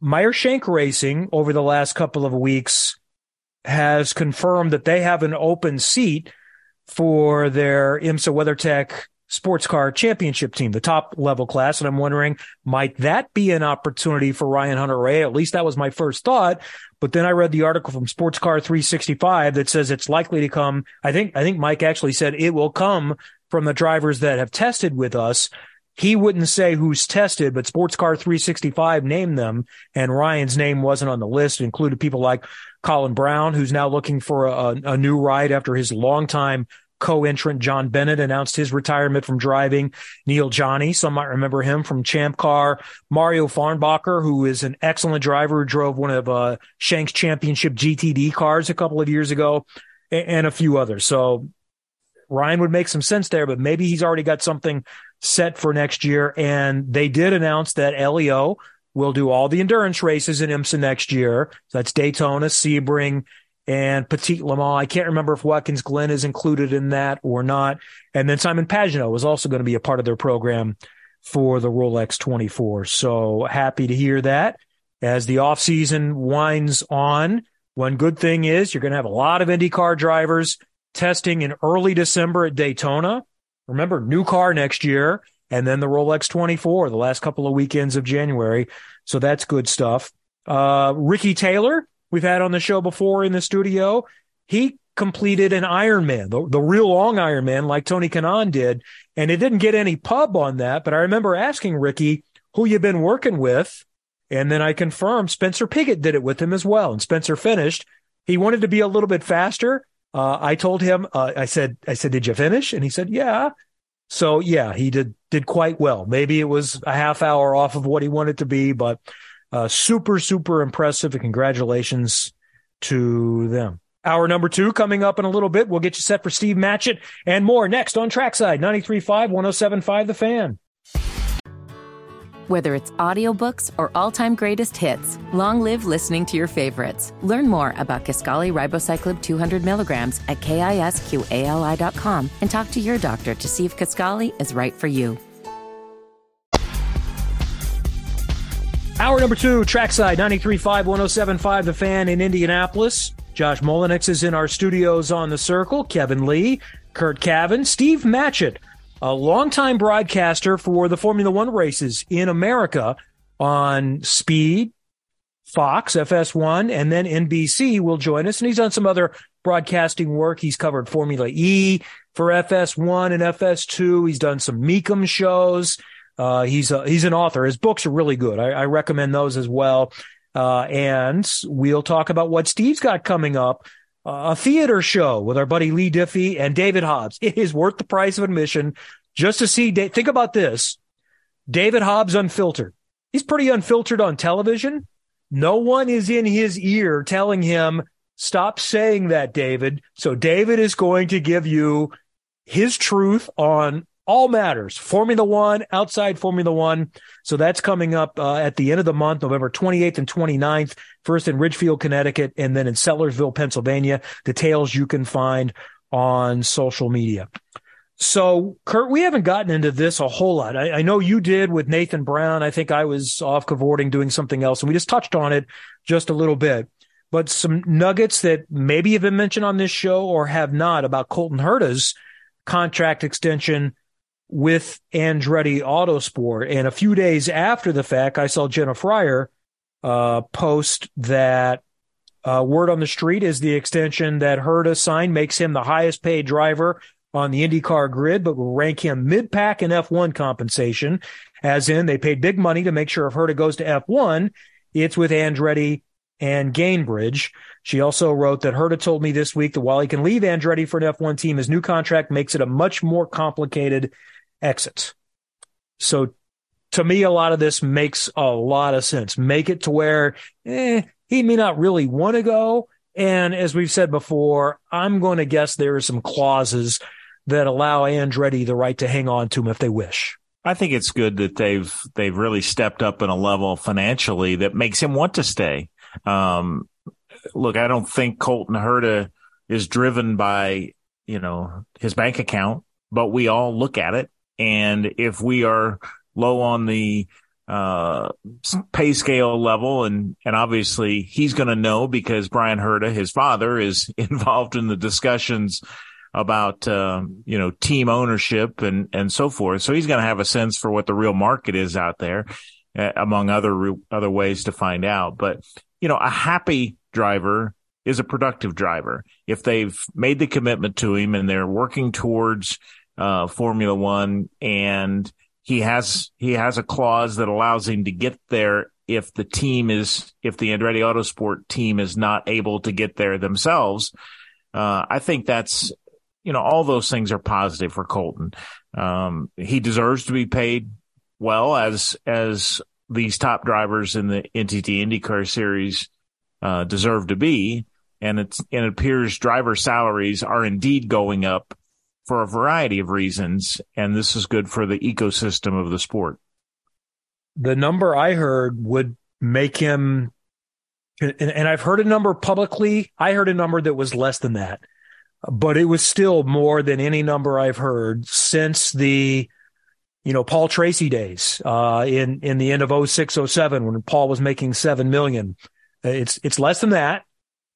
Meyer Shank Racing over the last couple of weeks has confirmed that they have an open seat for their IMSA WeatherTech sports car championship team, the top level class. And I'm wondering, might that be an opportunity for Ryan Hunter-Reay? At least that was my first thought. But then I read the article from Sportscar365 that says it's likely to come. I think, I think Mike actually said it will come from the drivers that have tested with us. He wouldn't say who's tested, but Sportscar365 named them, and Ryan's name wasn't on the list. It included people like Colin Braun, who's now looking for a, a new ride after his longtime co-entrant Jon Bennett announced his retirement from driving. Neel Jani, some might remember him from Champ Car. Mario Farnbacher, who is an excellent driver who drove one of uh, Shanks Championship GTD cars a couple of years ago, and, and a few others. So Ryan would make some sense there, but maybe he's already got something set for next year. And they did announce that Helio will do all the endurance races in IMSA next year. So that's Daytona, Sebring, and Petit Le Mans. I can't remember if Watkins Glen is included in that or not. And then Simon Pagenaud is also going to be a part of their program for the Rolex 24. So happy to hear that as the off season winds on. One good thing is you're going to have a lot of IndyCar drivers testing in early December at Daytona. Remember, new car next year, and then the Rolex 24 the last couple of weekends of January. So that's good stuff. Uh, Ricky Taylor we've had on the show before in the studio. He completed an Ironman, the, the real long Ironman, like Tony Kanaan did, and it didn't get any pub on that. But I remember asking Ricky who you've been working with, and then I confirmed Spencer Pigot did it with him as well, and Spencer finished. He wanted to be a little bit faster. Uh, I told him, uh, I said, I said, did you finish? And he said, yeah. So yeah, he did did quite well. Maybe it was a half hour off of what he wanted to be, but uh, super, super impressive. And congratulations to them. Hour number two coming up in a little bit. We'll get you set for Steve Matchett and more next on Trackside 93.5, 107.5 The Fan. Whether it's audiobooks or all-time greatest hits, long live listening to your favorites. Learn more about Kisqali Ribociclib 200 milligrams at kisqali.com and talk to your doctor to see if Kisqali is right for you. Hour number two, trackside 93.5, 107.5, The Fan in Indianapolis. Josh Molinix is in our studios on the circle. Kevin Lee, Curt Cavin, Steve Matchett, a longtime broadcaster for the Formula One races in America on Speed, Fox, FS1, and then NBC will join us. And he's done some other broadcasting work. He's covered Formula E for FS1 and FS2. He's done some Mecum shows. Uh, he's a, he's an author. His books are really good. I, I recommend those as well. Uh, and we'll talk about what Steve's got coming up. A theater show with our buddy Leigh Diffey and David Hobbs. It is worth the price of admission just to see. Think about this. David Hobbs unfiltered. He's pretty unfiltered on television. No one is in his ear telling him, stop saying that, David. So David is going to give you his truth on all matters. Formula One, outside Formula One. So that's coming up uh, at the end of the month, November 28th and 29th, first in Ridgefield, Connecticut, and then in Sellersville, Pennsylvania. Details you can find on social media. So, Curt, we haven't gotten into this a whole lot. I, I, know you did with Nathan Brown. I think I was off cavorting doing something else, and we just touched on it just a little bit. But some nuggets that maybe have been mentioned on this show or have not about Colton Herta's contract extension with Andretti Autosport. And a few days after the fact, I saw Jenna Fryer uh, post that uh, word on the street is the extension that Herta signed makes him the highest paid driver on the IndyCar grid, but will rank him mid pack in F1 compensation, as in they paid big money to make sure if Herta goes to F1, it's with Andretti and Gainbridge. She also wrote that Herta told me this week that while he can leave Andretti for an F1 team, his new contract makes it a much more complicated exit. So to me, a lot of this makes a lot of sense. Make it to where eh, he may not really want to go. And as we've said before, I'm going to guess there are some clauses that allow Andretti the right to hang on to him if they wish. I think it's good that they've they've really stepped up in a level financially that makes him want to stay. Um, look, I don't think Colton Herta is driven by you know his bank account, but we all look at it and if we are low on the uh, pay scale level, and and obviously he's going to know because Bryan Herta, his father, is involved in the discussions about uh, you know team ownership and and so forth. So he's going to have a sense for what the real market is out there, uh, among other other ways to find out. But you know, a happy driver is a productive driver if they've made the commitment to him and they're working towards uh, Formula One, and he has he has a clause that allows him to get there if the team is if the Andretti Autosport team is not able to get there themselves. Uh, I think that's you know all those things are positive for Colton. Um, he deserves to be paid well as as these top drivers in the NTT IndyCar series uh, deserve to be, and it's and it appears driver salaries are indeed going up for a variety of reasons, and this is good for the ecosystem of the sport. The number I heard would make him, and, and I've heard a number publicly. I heard a number that was less than that, but it was still more than any number I've heard since the you know, Paul Tracy days, uh, in, in the end of 06, 07, when Paul was making 7 million. It's, it's less than that,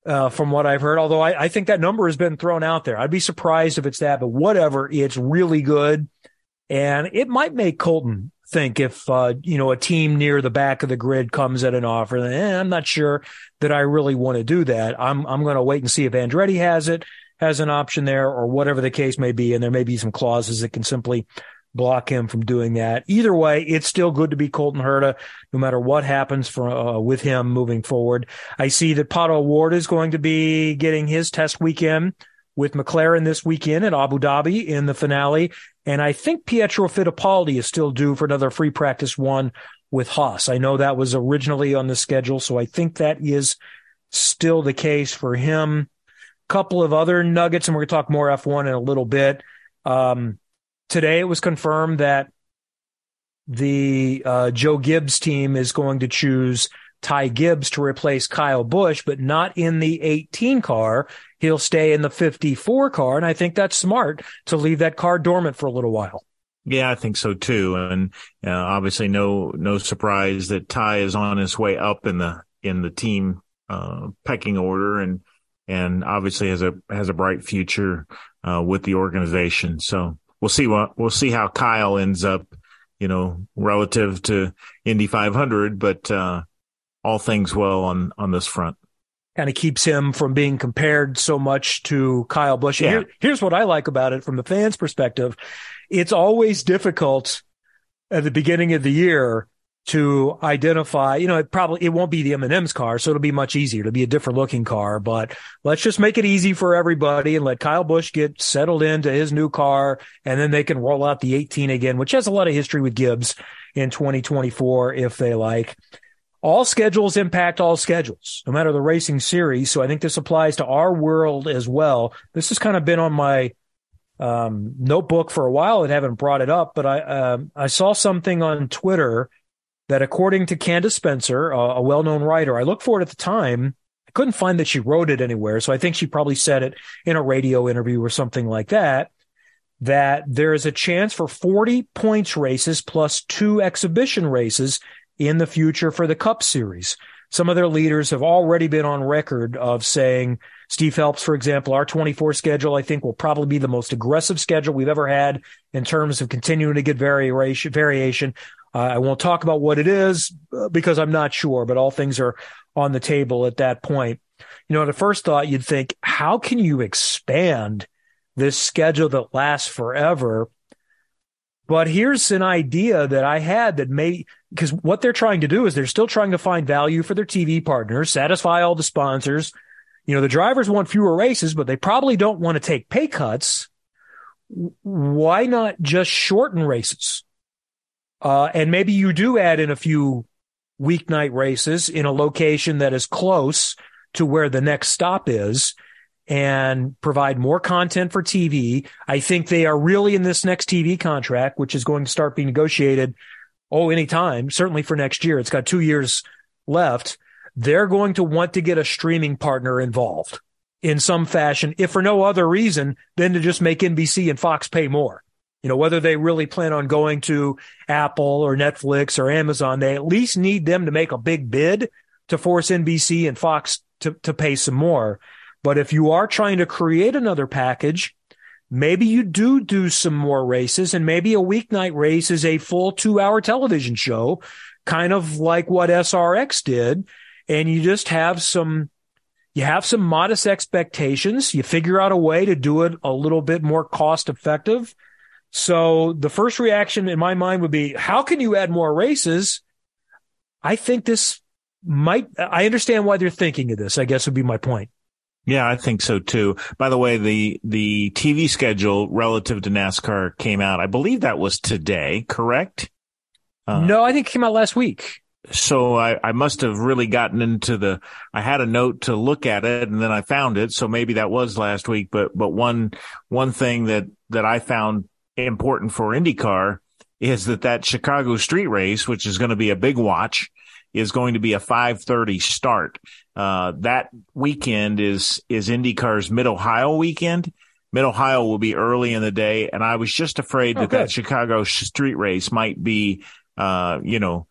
uh, from what I've heard, although I, I think that number has been thrown out there. I'd be surprised if it's that, but whatever, it's really good. And it might make Colton think if, uh, you know, a team near the back of the grid comes at an offer, then eh, I'm not sure that I really want to do that. I'm, I'm going to wait and see if Andretti has it, has an option there or whatever the case may be. And there may be some clauses that can simply block him from doing that. Either way, it's still good to be Colton Herta, no matter what happens for, uh, with him moving forward. I see that Pato O'Ward is going to be getting his test weekend with McLaren this weekend at Abu Dhabi in the finale. And I think Pietro Fittipaldi is still due for another free practice one with Haas. I know that was originally on the schedule, so I think that is still the case for him. Couple of other nuggets, and we're going to talk more F1 in a little bit. Um, today it was confirmed that the uh, Joe Gibbs team is going to choose Ty Gibbs to replace Kyle Busch, but not in the 18 car. He'll stay in the 54 car. And I think that's smart to leave that car dormant for a little while. Yeah, I think so too. And uh, obviously no, no surprise that Ty is on his way up in the, in the team, uh, pecking order and, and obviously has a, has a bright future, uh, with the organization. So we'll see what we'll see how Kyle ends up, you know, relative to Indy 500. But uh, all things well on on this front. Kind of keeps him from being compared so much to Kyle Busch. Yeah. Here, here's what I like about it from the fans' perspective: it's always difficult at the beginning of the year to identify, you know, it probably, it won't be the M&M's car. So it'll be much easier. It'll be a different looking car, but let's just make it easy for everybody and let Kyle Busch get settled into his new car. And then they can roll out the 18 again, which has a lot of history with Gibbs in 2024 if they like. All schedules impact all schedules, no matter the racing series. So I think this applies to our world as well. This has kind of been on my um, notebook for a while. and haven't brought it up, but I, uh, I saw something on Twitter that according to Candace Spencer, a well-known writer, I looked for it at the time. I couldn't find that she wrote it anywhere. So I think she probably said it in a radio interview or something like that, that there is a chance for 40 points races plus two exhibition races in the future for the Cup Series. Some of their leaders have already been on record of saying, Steve Phelps, for example, our 24 schedule, I think will probably be the most aggressive schedule we've ever had in terms of continuing to get variation, variation. Uh, I won't talk about what it is uh, because I'm not sure, but all things are on the table at that point. You know, at first thought, you'd think, how can you expand this schedule that lasts forever? But here's an idea that I had that may, because what they're trying to do is they're still trying to find value for their TV partners, satisfy all the sponsors. You know, the drivers want fewer races, but they probably don't want to take pay cuts. Why not just shorten races? Uh, and maybe you do add in a few weeknight races in a location that is close to where the next stop is and provide more content for TV. I think they are really in this next TV contract, which is going to start being negotiated. Oh, anytime, certainly for next year. It's got two years left. They're going to want to get a streaming partner involved in some fashion, if for no other reason than to just make NBC and Fox pay more. You know, whether they really plan on going to Apple or Netflix or Amazon, they at least need them to make a big bid to force NBC and Fox to, to pay some more. But if you are trying to create another package, maybe you do do some more races and maybe a weeknight race is a full two hour television show, kind of like what SRX did. And you just have some, you have some modest expectations. You figure out a way to do it a little bit more cost effective so the first reaction in my mind would be, how can you add more races I think this might, I understand why they're thinking of this, I guess would be my point. Yeah, I think so too. By the way, the the TV schedule relative to NASCAR came out. I believe that was today, correct? Uh, no, I think it came out last week. So I, I must have really gotten into the. I had a note to look at it, and then I found it. So maybe that was last week. But but one one thing that that I found important for IndyCar is that that Chicago Street Race, which is going to be a big watch, is going to be a 5:30 start. Uh, that weekend is is IndyCar's Mid Ohio weekend. Mid Ohio will be early in the day, and I was just afraid that that Chicago street race might be, uh, you know,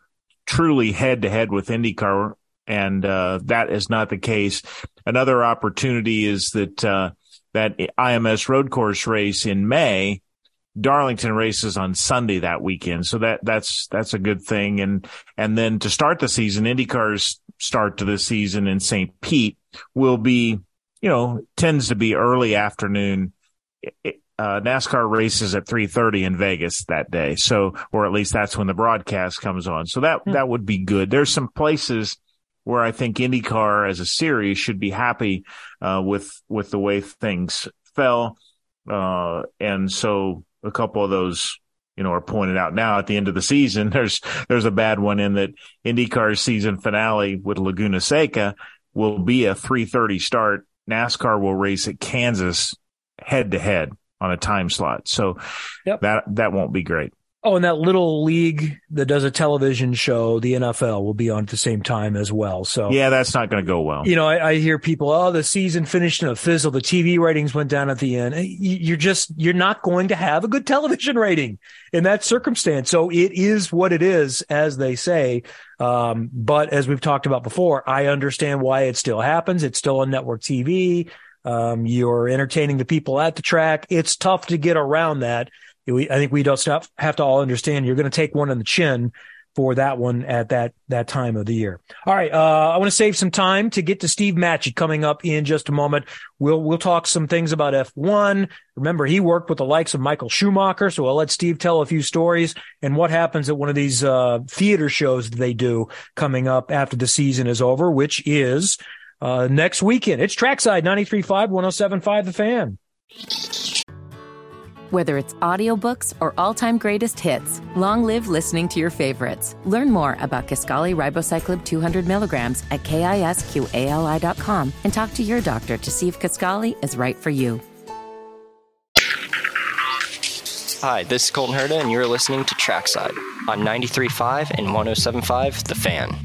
truly head to head with IndyCar, and uh, that is not the case. Another opportunity is that uh, that IMS road course race in May Darlington races on Sunday that weekend. So that, that's, that's a good thing. And, and then to start the season, IndyCar's start to the season in St. Pete will be, you know, tends to be early afternoon. Uh, NASCAR races at 3:30 in Vegas that day. So, or at least that's when the broadcast comes on. So that, hmm. that would be good. There's some places where I think IndyCar as a series should be happy, uh, with, with the way things fell. Uh, and so a couple of those, you know, are pointed out now at the end of the season. There's, there's a bad one in that IndyCar's season finale with Laguna Seca will be a 330 start. NASCAR will race at Kansas head to head on a time slot. So yep. that, that won't be great. Oh, and that little league that does a television show, the NFL, will be on at the same time as well. So yeah, that's not going to go well. You know, I, I, hear people, oh, the season finished in a fizzle. The TV ratings went down at the end. You're just you're not going to have a good television rating in that circumstance. So it is what it is, as they say. Um, but as we've talked about before, I understand why it still happens. It's still on network TV. Um, you're entertaining the people at the track. It's tough to get around that we, I think we don't stop, have to all understand you're going to take one on the chin for that one at that that time of the year. All right, uh, I want to save some time to get to Steve Matchett coming up in just a moment. We'll we'll talk some things about F1. Remember, he worked with the likes of Michael Schumacher, so I'll let Steve tell a few stories and what happens at one of these uh, theater shows they do coming up after the season is over, which is uh, next weekend. It's Trackside 93.5, 107.5 The Fan. Whether it's audiobooks or all-time greatest hits, long live listening to your favorites. Learn more about Kisqali Ribociclib 200 milligrams at kisqali.com and talk to your doctor to see if Kisqali is right for you. Hi, this is Colton Herta, and you're listening to Trackside on 93.5 and 107.5 The Fan.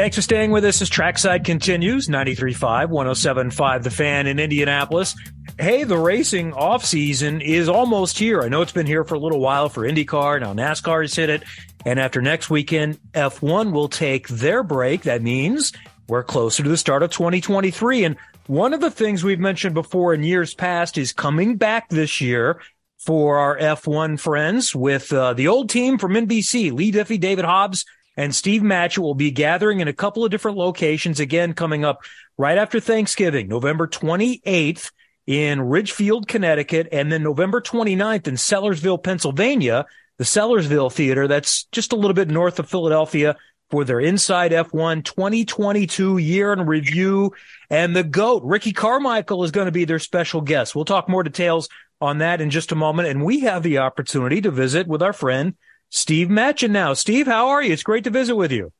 Thanks for staying with us as Trackside continues. 93.5, 107.5 The Fan in Indianapolis hey, the racing off season is almost here. I know it's been here for a little while for IndyCar. Now NASCAR has hit it. And after next weekend, F1 will take their break. That means we're closer to the start of 2023. And one of the things we've mentioned before in years past is coming back this year for our F1 friends with uh, the old team from NBC, Leigh Diffey, David Hobbs, and Steve Matchett will be gathering in a couple of different locations again coming up right after Thanksgiving, November 28th in Ridgefield, Connecticut, and then November 29th in Sellersville, Pennsylvania, the Sellersville Theater. That's just a little bit north of Philadelphia for their Inside F1 2022 year in review. And the GOAT, Ricky Carmichael, is going to be their special guest. We'll talk more details on that in just a moment. And we have the opportunity to visit with our friend Steve Matchett now. Steve, how are you? It's great to visit with you.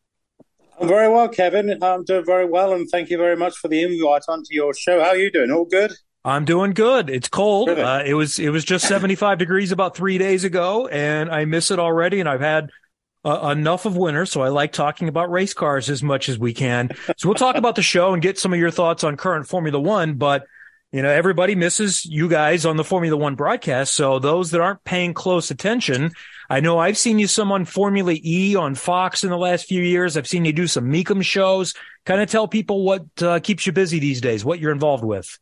I'm very well, Kevin. I'm doing very well, and thank you very much for the invite onto your show. How are you doing? All good? I'm doing good. It's cold. Uh, it was it was just 75 degrees about three days ago, and I miss it already. And I've had uh, enough of winter, so I like talking about race cars as much as we can. So we'll talk about the show and get some of your thoughts on current Formula One. But you know, everybody misses you guys on the Formula One broadcast. So those that aren't paying close attention, I know I've seen you some on Formula E on Fox in the last few years. I've seen you do some Mecum shows. Kind of tell people what uh, keeps you busy these days, what you're involved with.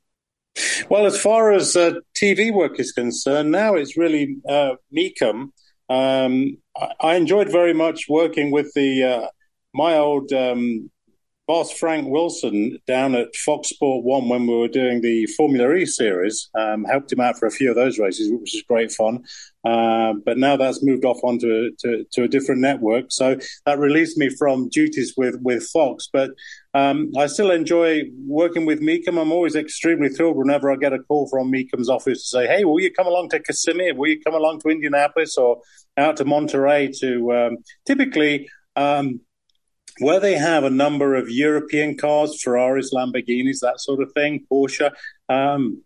Well, as far as uh, TV work is concerned, now it's really uh, Mecum. Um, I, I, enjoyed very much working with the uh, my old um, boss Frank Wilson down at Fox Sport One when we were doing the Formula E series. Um, helped him out for a few of those races, which was great fun. Uh, but now that's moved off onto to, to a different network, so that released me from duties with with Fox. But um, I still enjoy working with Mecum. I'm always extremely thrilled whenever I get a call from Mecum's office to say, "Hey, will you come along to Kissimmee? Will you come along to Indianapolis or out to Monterey?" To um, typically um, where they have a number of European cars, Ferraris, Lamborghinis, that sort of thing, Porsche. Um,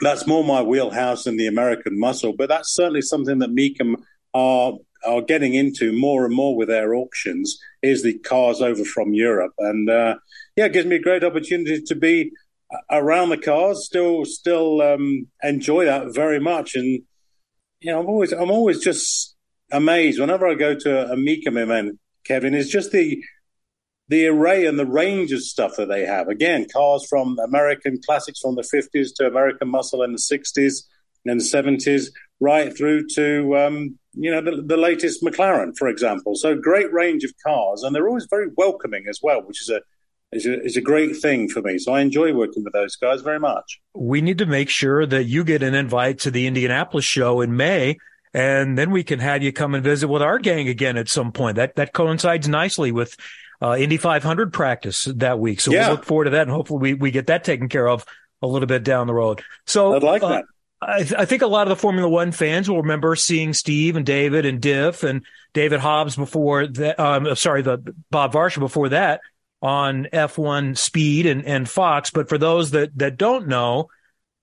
that's more my wheelhouse than the American muscle, but that's certainly something that Mecum are are getting into more and more with their auctions is the cars over from Europe, and uh, yeah, it gives me a great opportunity to be around the cars. Still, still um, enjoy that very much, and you know, I'm always I'm always just amazed whenever I go to a Mecum event. Kevin is just the the array and the range of stuff that they have. Again, cars from American classics from the 50s to American muscle in the 60s and the 70s, right through to um, you know the, the, latest McLaren, for example. So great range of cars, and they're always very welcoming as well, which is a is a, is a great thing for me. So I enjoy working with those guys very much. We need to make sure that you get an invite to the Indianapolis show in May. And then we can have you come and visit with our gang again at some point. That that coincides nicely with uh, Indy 500 practice that week. So yeah. we'll look forward to that and hopefully we, we get that taken care of a little bit down the road. So I'd like uh, that. I, th- I, think a lot of the Formula One fans will remember seeing Steve and David and Diff and David Hobbs before that. Um, sorry, the Bob Varsha before that on F1 Speed and, and Fox. But for those that, that don't know,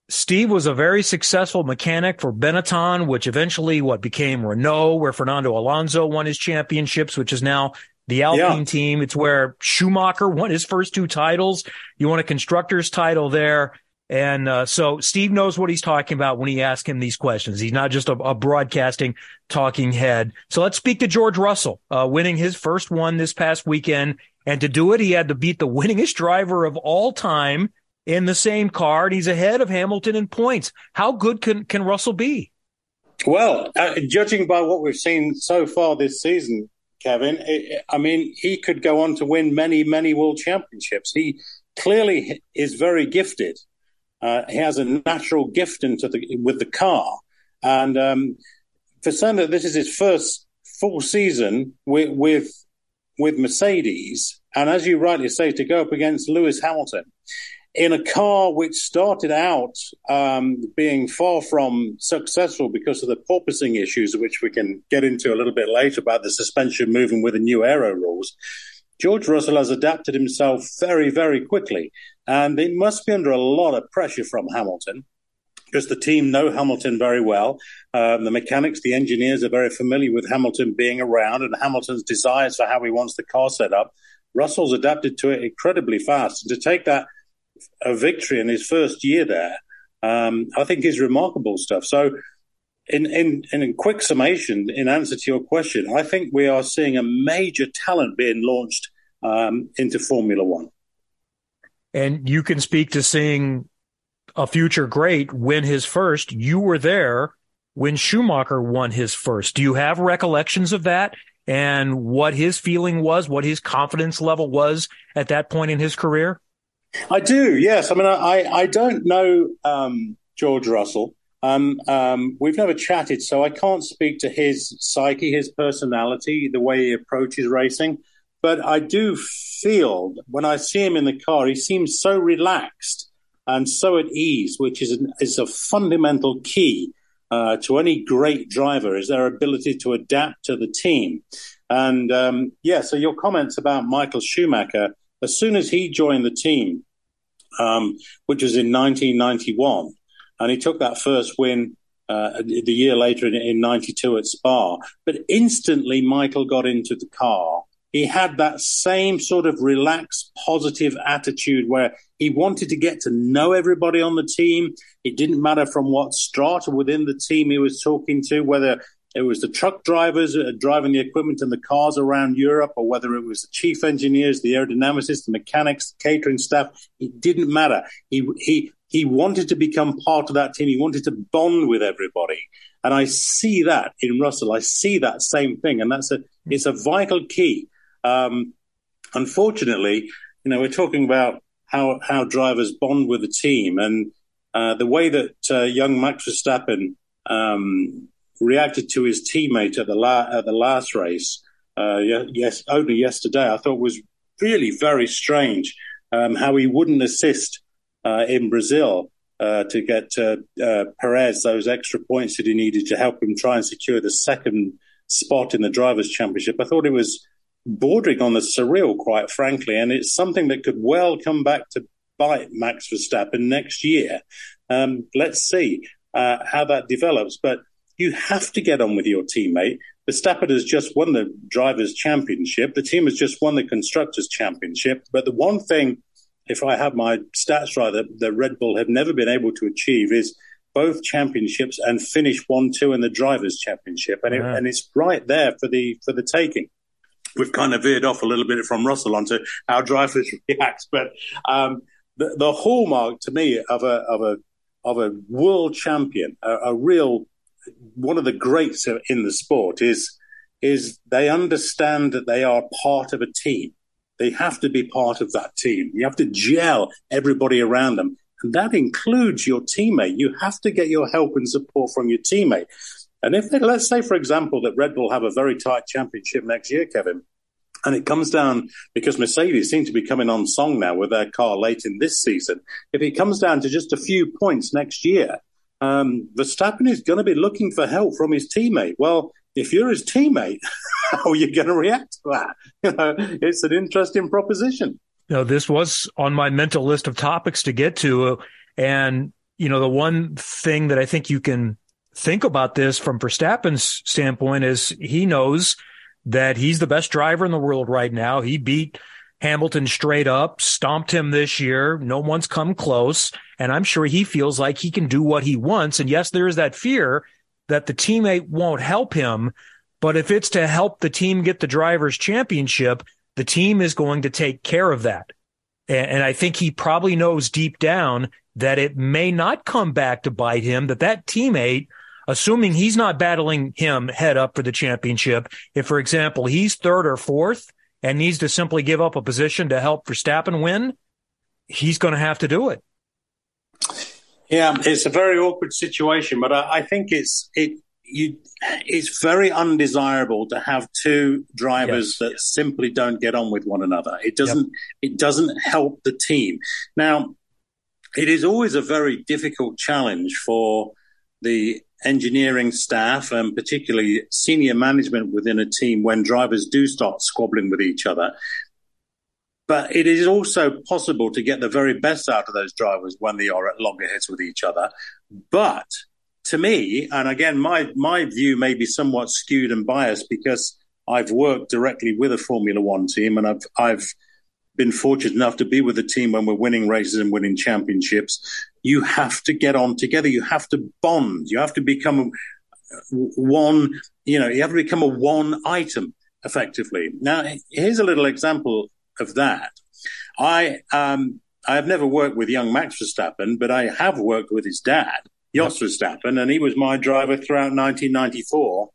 Steve was a very successful mechanic for Benetton, which eventually what became Renault, where Fernando Alonso won his championships, which is now the Alpine yeah. team. It's where Schumacher won his first two titles. You won a constructor's title there. And uh, so Steve knows what he's talking about when he asks him these questions. He's not just a, a broadcasting talking head. So let's speak to George Russell, uh, winning his first one this past weekend. And to do it, he had to beat the winningest driver of all time in the same car. And he's ahead of Hamilton in points. How good can, can Russell be? Well, uh, judging by what we've seen so far this season, Kevin. I mean, he could go on to win many, many world championships. He clearly is very gifted. Uh, he has a natural gift into the with the car, and um, for saying this is his first full season with with with Mercedes, and as you rightly say, to go up against Lewis Hamilton, in a car which started out um, being far from successful because of the porpoising issues, which we can get into a little bit later about the suspension moving with the new aero rules. George Russell has adapted himself very, very quickly, and it must be under a lot of pressure from Hamilton because the team know Hamilton very well. Um, the mechanics, the engineers are very familiar with Hamilton being around and Hamilton's desires for how he wants the car set up. Russell's adapted to it incredibly fast. And to take that a victory in his first year there, um, I think is remarkable stuff. So, in, in, in quick summation, in answer to your question, I think we are seeing a major talent being launched um, into Formula One. And you can speak to seeing a future great win his first. You were there when Schumacher won his first. Do you have recollections of that and what his feeling was, what his confidence level was at that point in his career? I do, yes. I mean, I, I don't know um, George Russell. Um, um, we've never chatted, so I can't speak to his psyche, his personality, the way he approaches racing. But I do feel when I see him in the car, he seems so relaxed and so at ease, which is, an, is a fundamental key uh, to any great driver, is their ability to adapt to the team. And um, yeah, so your comments about Michael Schumacher as soon as he joined the team, um, which was in 1991, and he took that first win uh, the year later in, in 92 at Spa, but instantly Michael got into the car. He had that same sort of relaxed, positive attitude where he wanted to get to know everybody on the team. It didn't matter from what strata within the team he was talking to, whether it was the truck drivers uh, driving the equipment and the cars around Europe, or whether it was the chief engineers, the aerodynamicists, the mechanics, the catering staff. It didn't matter. He he he wanted to become part of that team. He wanted to bond with everybody, and I see that in Russell. I see that same thing, and that's a it's a vital key. Um, unfortunately, you know, we're talking about how how drivers bond with the team and uh, the way that uh, young Max Verstappen um, reacted to his teammate at the la- at the last race, uh, yes, only yesterday, I thought was really very strange. Um, how he wouldn't assist uh, in Brazil uh, to get uh, Perez those extra points that he needed to help him try and secure the second spot in the drivers' championship. I thought it was bordering on the surreal, quite frankly, and it's something that could well come back to bite Max Verstappen next year. Um, let's see uh, how that develops, but you have to get on with your teammate. Verstappen has just won the drivers' championship. The team has just won the constructors' championship. But the one thing, if I have my stats right, that, that Red Bull have never been able to achieve is both championships and finish one two in the drivers' championship, and, it, and it's right there for the for the taking we've kind of veered off a little bit from Russell onto how drivers react. But um, the, the, hallmark to me of a of a of a world champion, a, a, real one of the greats in the sport is is they understand that they are part of a team. They have to be part of that team. You have to gel everybody around them. And that includes your teammate. You have to get your help and support from your teammate. And if they, let's say, for example, that Red Bull have a very tight championship next year, Kevin, and it comes down because Mercedes seem to be coming on song now with their car late in this season. If it comes down to just a few points next year, um, Verstappen is going to be looking for help from his teammate. Well, if you're his teammate, how are you going to react to that? You know, it's an interesting proposition. Know, this was on my mental list of topics to get to. And, you know, the one thing that I think you can think about this from Verstappen's standpoint is he knows that he's the best driver in the world right now. He beat Hamilton straight up, stomped him this year. No one's come close. And I'm sure he feels like he can do what he wants. And yes, there is that fear that the teammate won't help him. But if it's to help the team get the driver's championship, the team is going to take care of that. And I think he probably knows deep down that it may not come back to bite him, that that teammate assuming he's not battling him head up for the championship, if, for example, he's third or fourth and needs to simply give up a position to help Verstappen win, he's going to have to do it. Yeah, it's a very awkward situation, but I, I think it's it you it's very undesirable to have two drivers yes. that simply don't get on with one another. It doesn't yep. it doesn't help the team. Now, it is always a very difficult challenge for the engineering staff and particularly senior management within a team when drivers do start squabbling with each other. But it is also possible to get the very best out of those drivers when they are at loggerheads with each other. But to me, and again, my, my view may be somewhat skewed and biased because I've worked directly with a Formula One team and I've, I've been fortunate enough to be with a team when we're winning races and winning championships. You have to get on together. You have to bond. You have to become one, you know, you have to become a one item effectively. Now, here's a little example of that. I, um, I have never worked with young Max Verstappen, but I have worked with his dad, Jos Verstappen, and he was my driver throughout 1994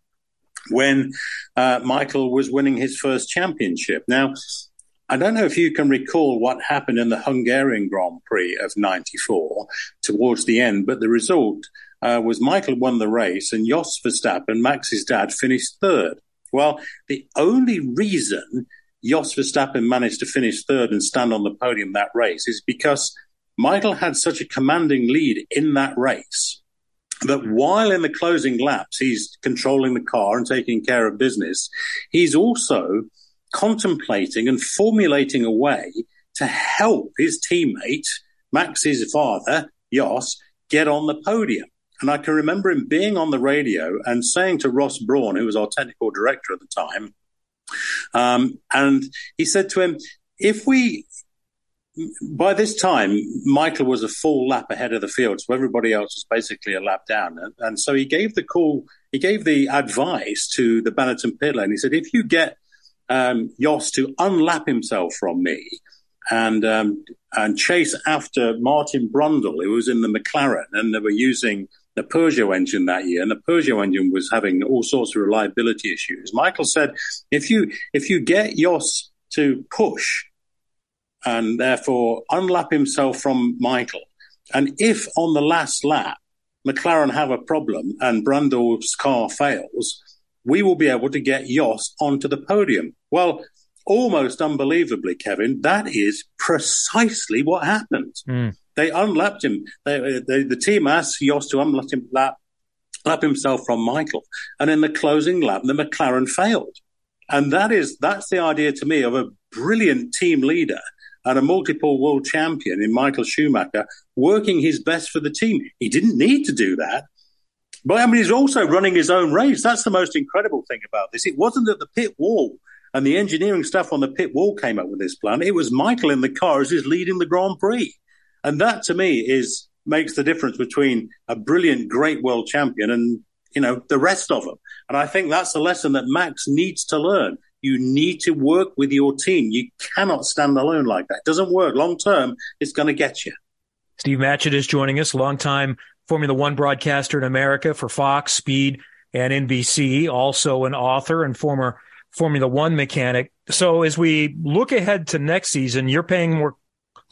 when uh, Michael was winning his first championship. Now, I don't know if you can recall what happened in the Hungarian Grand Prix of 94 towards the end, but the result uh, was Michael won the race and Jos Verstappen, Max's dad, finished third. Well, the only reason Jos Verstappen managed to finish third and stand on the podium that race is because Michael had such a commanding lead in that race that while in the closing laps he's controlling the car and taking care of business, he's also contemplating and formulating a way to help his teammate, Max's father, Jos, get on the podium. And I can remember him being on the radio and saying to Ross Brawn, who was our technical director at the time, um, and he said to him, if we, by this time, Michael was a full lap ahead of the field, so everybody else was basically a lap down. And, and so he gave the call, he gave the advice to the Benetton pit lane. He said, if you get um, Jos to unlap himself from me and um, and chase after Martin Brundle, who was in the McLaren, and they were using the Peugeot engine that year, and the Peugeot engine was having all sorts of reliability issues. Michael said, if you if you get Jos to push and therefore unlap himself from Michael. And if on the last lap McLaren have a problem and Brundle's car fails, we will be able to get Jos onto the podium. Well, almost unbelievably, Kevin, that is precisely what happened. Mm. They unlapped him. They, they, the team asked Jos to unlap him, lap, lap himself from Michael, and in the closing lap, the McLaren failed. And that is that's the idea to me of a brilliant team leader and a multiple world champion in Michael Schumacher working his best for the team. He didn't need to do that. But I mean, he's also running his own race. That's the most incredible thing about this. It wasn't that the pit wall and the engineering stuff on the pit wall came up with this plan. It was Michael in the car as he's leading the Grand Prix. And that to me is makes the difference between a brilliant, great world champion and, you know, the rest of them. And I think that's a lesson that Max needs to learn. You need to work with your team. You cannot stand alone like that. It doesn't work. Long term, it's going to get you. Steve Matchett is joining us, longtime Formula One broadcaster in America for Fox, Speed, and NBC, also an author and former Formula One mechanic. So as we look ahead to next season, you're paying more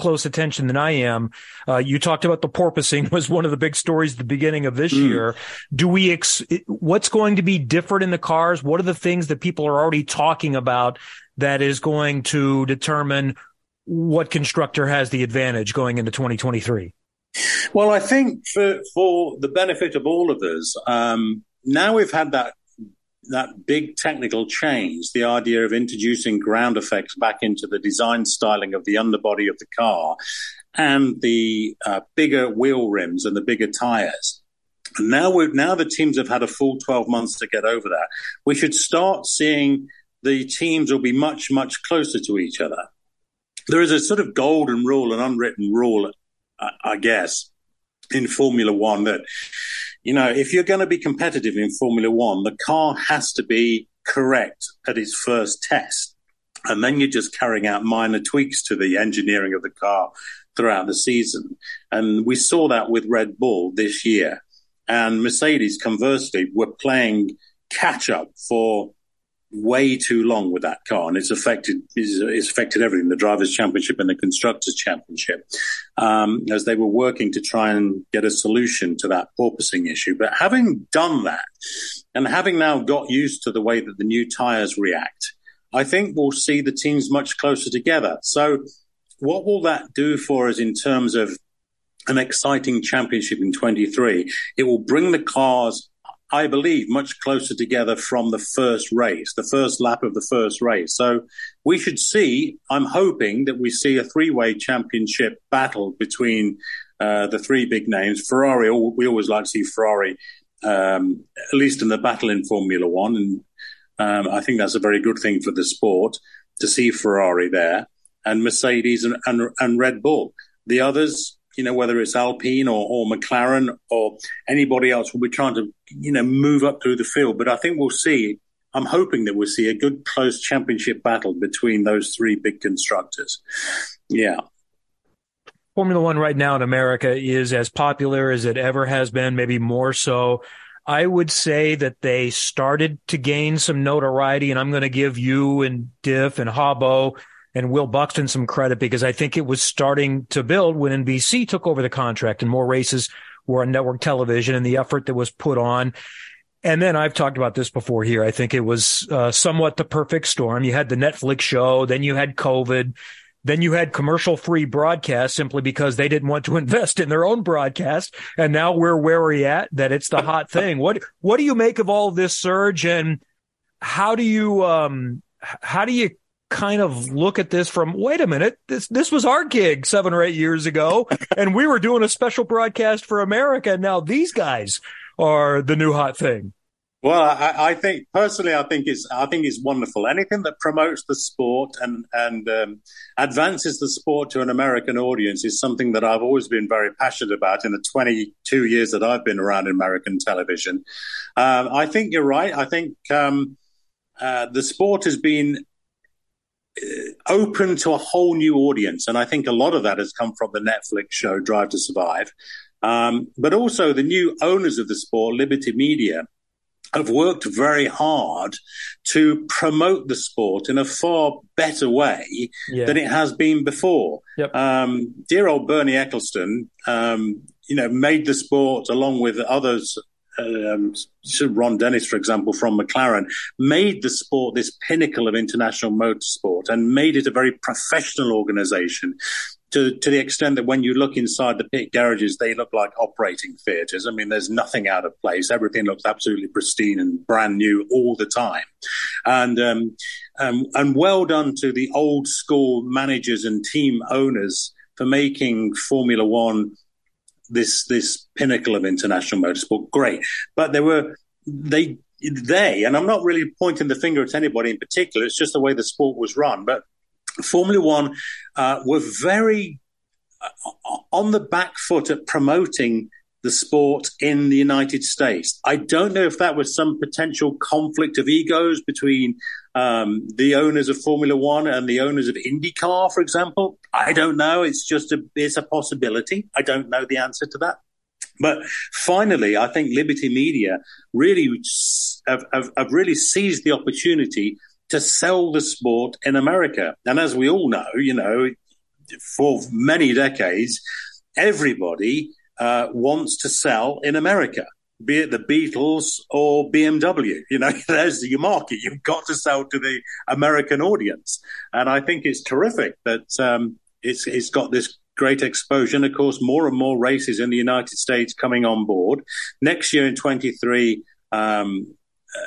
close attention than I am. Uh, you talked about the porpoising was one of the big stories at the beginning of this mm. year. Do we, ex- what's going to be different in the cars? What are the things that people are already talking about that is going to determine what constructor has the advantage going into 2023? Well, I think for, for the benefit of all of us, um, now we've had that that big technical change, the idea of introducing ground effects back into the design styling of the underbody of the car and the uh, bigger wheel rims and the bigger tires. Now we now the teams have had a full 12 months to get over that. We should start seeing the teams will be much, much closer to each other. There is a sort of golden rule, an unwritten rule, I guess, in Formula One that you know, if you're going to be competitive in Formula One, the car has to be correct at its first test. And then you're just carrying out minor tweaks to the engineering of the car throughout the season. And we saw that with Red Bull this year. And Mercedes, conversely, were playing catch up for way too long with that car, and it's affected it's, affected everything the drivers' championship and the constructors' championship, um, as they were working to try and get a solution to that porpoising issue. But having done that, and having now got used to the way that the new tyres react, I think we'll see the teams much closer together. So, what will that do for us in terms of an exciting championship in 23? It will bring the cars I believe, much closer together from the first race, the first lap of the first race. So we should see, I'm hoping that we see a three way championship battle between uh, the three big names. Ferrari, we always like to see Ferrari, um, at least in the battle in Formula One. And um, I think that's a very good thing for the sport to see Ferrari there and Mercedes and, and, and Red Bull. The others, you know, whether it's Alpine or, or McLaren or anybody else, will be trying to, you know, move up through the field. But I think we'll see. I'm hoping that we'll see a good close championship battle between those three big constructors. Yeah. Formula One right now in America is as popular as it ever has been, maybe more so. I would say that they started to gain some notoriety, and I'm going to give you and Diff and Hobbo and Will Buxton some credit because I think it was starting to build when NBC took over the contract and more races were on network television and the effort that was put on. And then I've talked about this before here. I think it was uh, somewhat the perfect storm. You had the Netflix show, then you had COVID, then you had commercial free broadcast simply because they didn't want to invest in their own broadcast. And now we're where we're at that it's the hot thing. What, what do you make of all this surge and how do you, um, how do you kind of look at this from wait a minute this this was our gig seven or eight years ago and we were doing a special broadcast for america and now these guys are the new hot thing. Well I, I think personally i think it's i think it's wonderful. Anything that promotes the sport and and um, advances the sport to an american audience is something that i've always been very passionate about in the 22 years that i've been around american television. Um, i think you're right. I think um, uh, the sport has been open to a whole new audience. And I think a lot of that has come from the Netflix show Drive to Survive. Um, but also the new owners of the sport, Liberty Media, have worked very hard to promote the sport in a far better way yeah. than it has been before. Yep. Um, dear old Bernie Ecclestone, um, you know, made the sport along with others. Um, Ron Dennis, for example, from McLaren, made the sport this pinnacle of international motorsport and made it a very professional organization to, to the extent that when you look inside the pit garages, they look like operating theatres. I mean, there's nothing out of place. Everything looks absolutely pristine and brand new all the time. And, um, um, and well done to the old school managers and team owners for making Formula One this, this pinnacle of international motorsport. Great. But there were, they, they, and I'm not really pointing the finger at anybody in particular. It's just the way the sport was run, but Formula One uh, were very uh, on the back foot at promoting the sport in the United States. I don't know if that was some potential conflict of egos between um, the owners of Formula One and the owners of IndyCar, for example. I don't know. It's just a it's a possibility. I don't know the answer to that. But finally, I think Liberty Media really have, have, have really seized the opportunity to sell the sport in America. And as we all know, you know, for many decades, everybody uh, wants to sell in America, be it the Beatles or BMW. You know, there's your market. You've got to sell to the American audience. And I think it's terrific that um, it's, it's got this great exposure. And of course, more and more races in the United States coming on board. Next year in 23, um,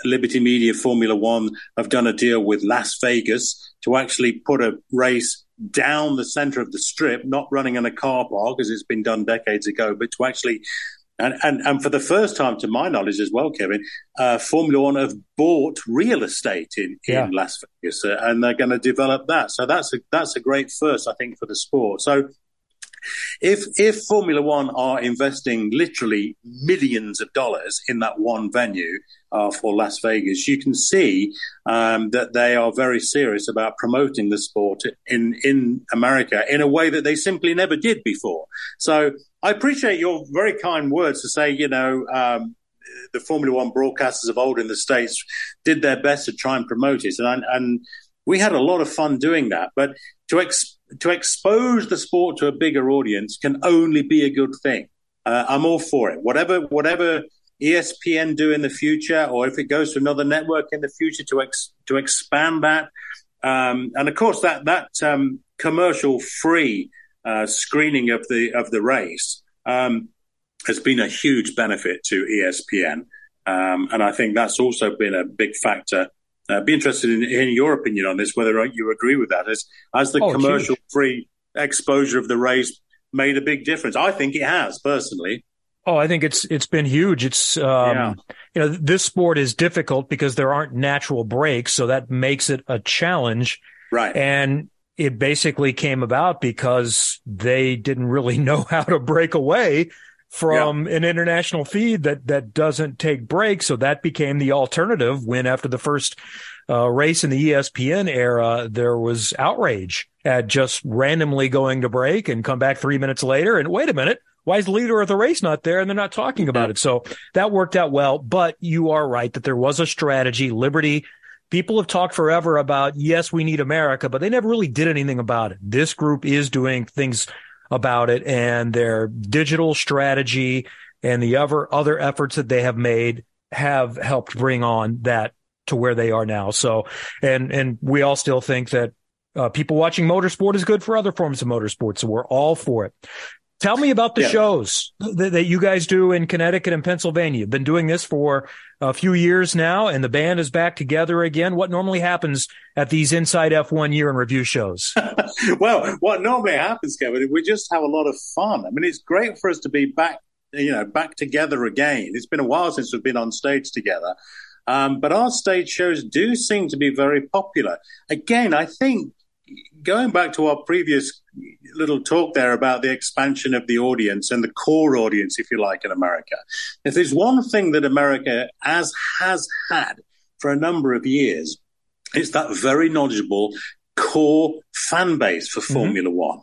Liberty Media Formula One have done a deal with Las Vegas to actually put a race down the center of the strip, not running in a car park as it's been done decades ago, but to actually and, and, and for the first time, to my knowledge as well, Kevin, uh, Formula One have bought real estate in, in Las Vegas, uh, and they're going to develop that. So that's a that's a great first, I think, for the sport. So if if Formula One are investing literally millions of dollars in that one venue uh, for Las Vegas, you can see um, that they are very serious about promoting the sport in in America in a way that they simply never did before. So I appreciate your very kind words to say, you know. Um, the Formula One broadcasters of old in the States did their best to try and promote it. And, and we had a lot of fun doing that. But to ex- to expose the sport to a bigger audience can only be a good thing. Uh, I'm all for it. Whatever whatever ESPN do in the future, or if it goes to another network in the future to ex- to expand that, um, and of course that that um, commercial free uh, screening of the of the race um, has been a huge benefit to ESPN, um, and I think that's also been a big factor uh, be interested in hearing your opinion on this, whether or not you agree with that. As, as the oh, commercial free exposure of the race made a big difference? I think it has, personally. Oh, I think it's it's been huge. It's um, yeah. you know this sport is difficult because there aren't natural breaks, so that makes it a challenge. Right. And it basically came about because they didn't really know how to break away from yeah. an international feed that that doesn't take breaks. So that became the alternative. When after the first uh, race in the ESPN era, there was outrage at just randomly going to break and come back three minutes later. And wait a minute, why is the leader of the race not there? And they're not talking about it. So that worked out well. But you are right that there was a strategy. Liberty. People have talked forever about, yes, we need America, but they never really did anything about it. This group is doing things about it and their digital strategy and the other other efforts that they have made have helped bring on that to where they are now. So, and and we all still think that uh, people watching motorsport is good for other forms of motorsport. So we're all for it. Tell me about the yeah. shows that, that, you guys do in Connecticut and Pennsylvania. You've been doing this for a few years now, and the band is back together again. What normally happens at these Inside F1 year in review shows? well, what normally happens, Kevin, we just have a lot of fun. I mean, it's great for us to be back, you know, back together again. It's been a while since we've been on stage together. Um, but our stage shows do seem to be very popular. Again, I think going back to our previous little talk there about the expansion of the audience and the core audience, if you like, in America, if there's one thing that America has has had for a number of years, it's that very knowledgeable core fan base for mm-hmm. Formula One.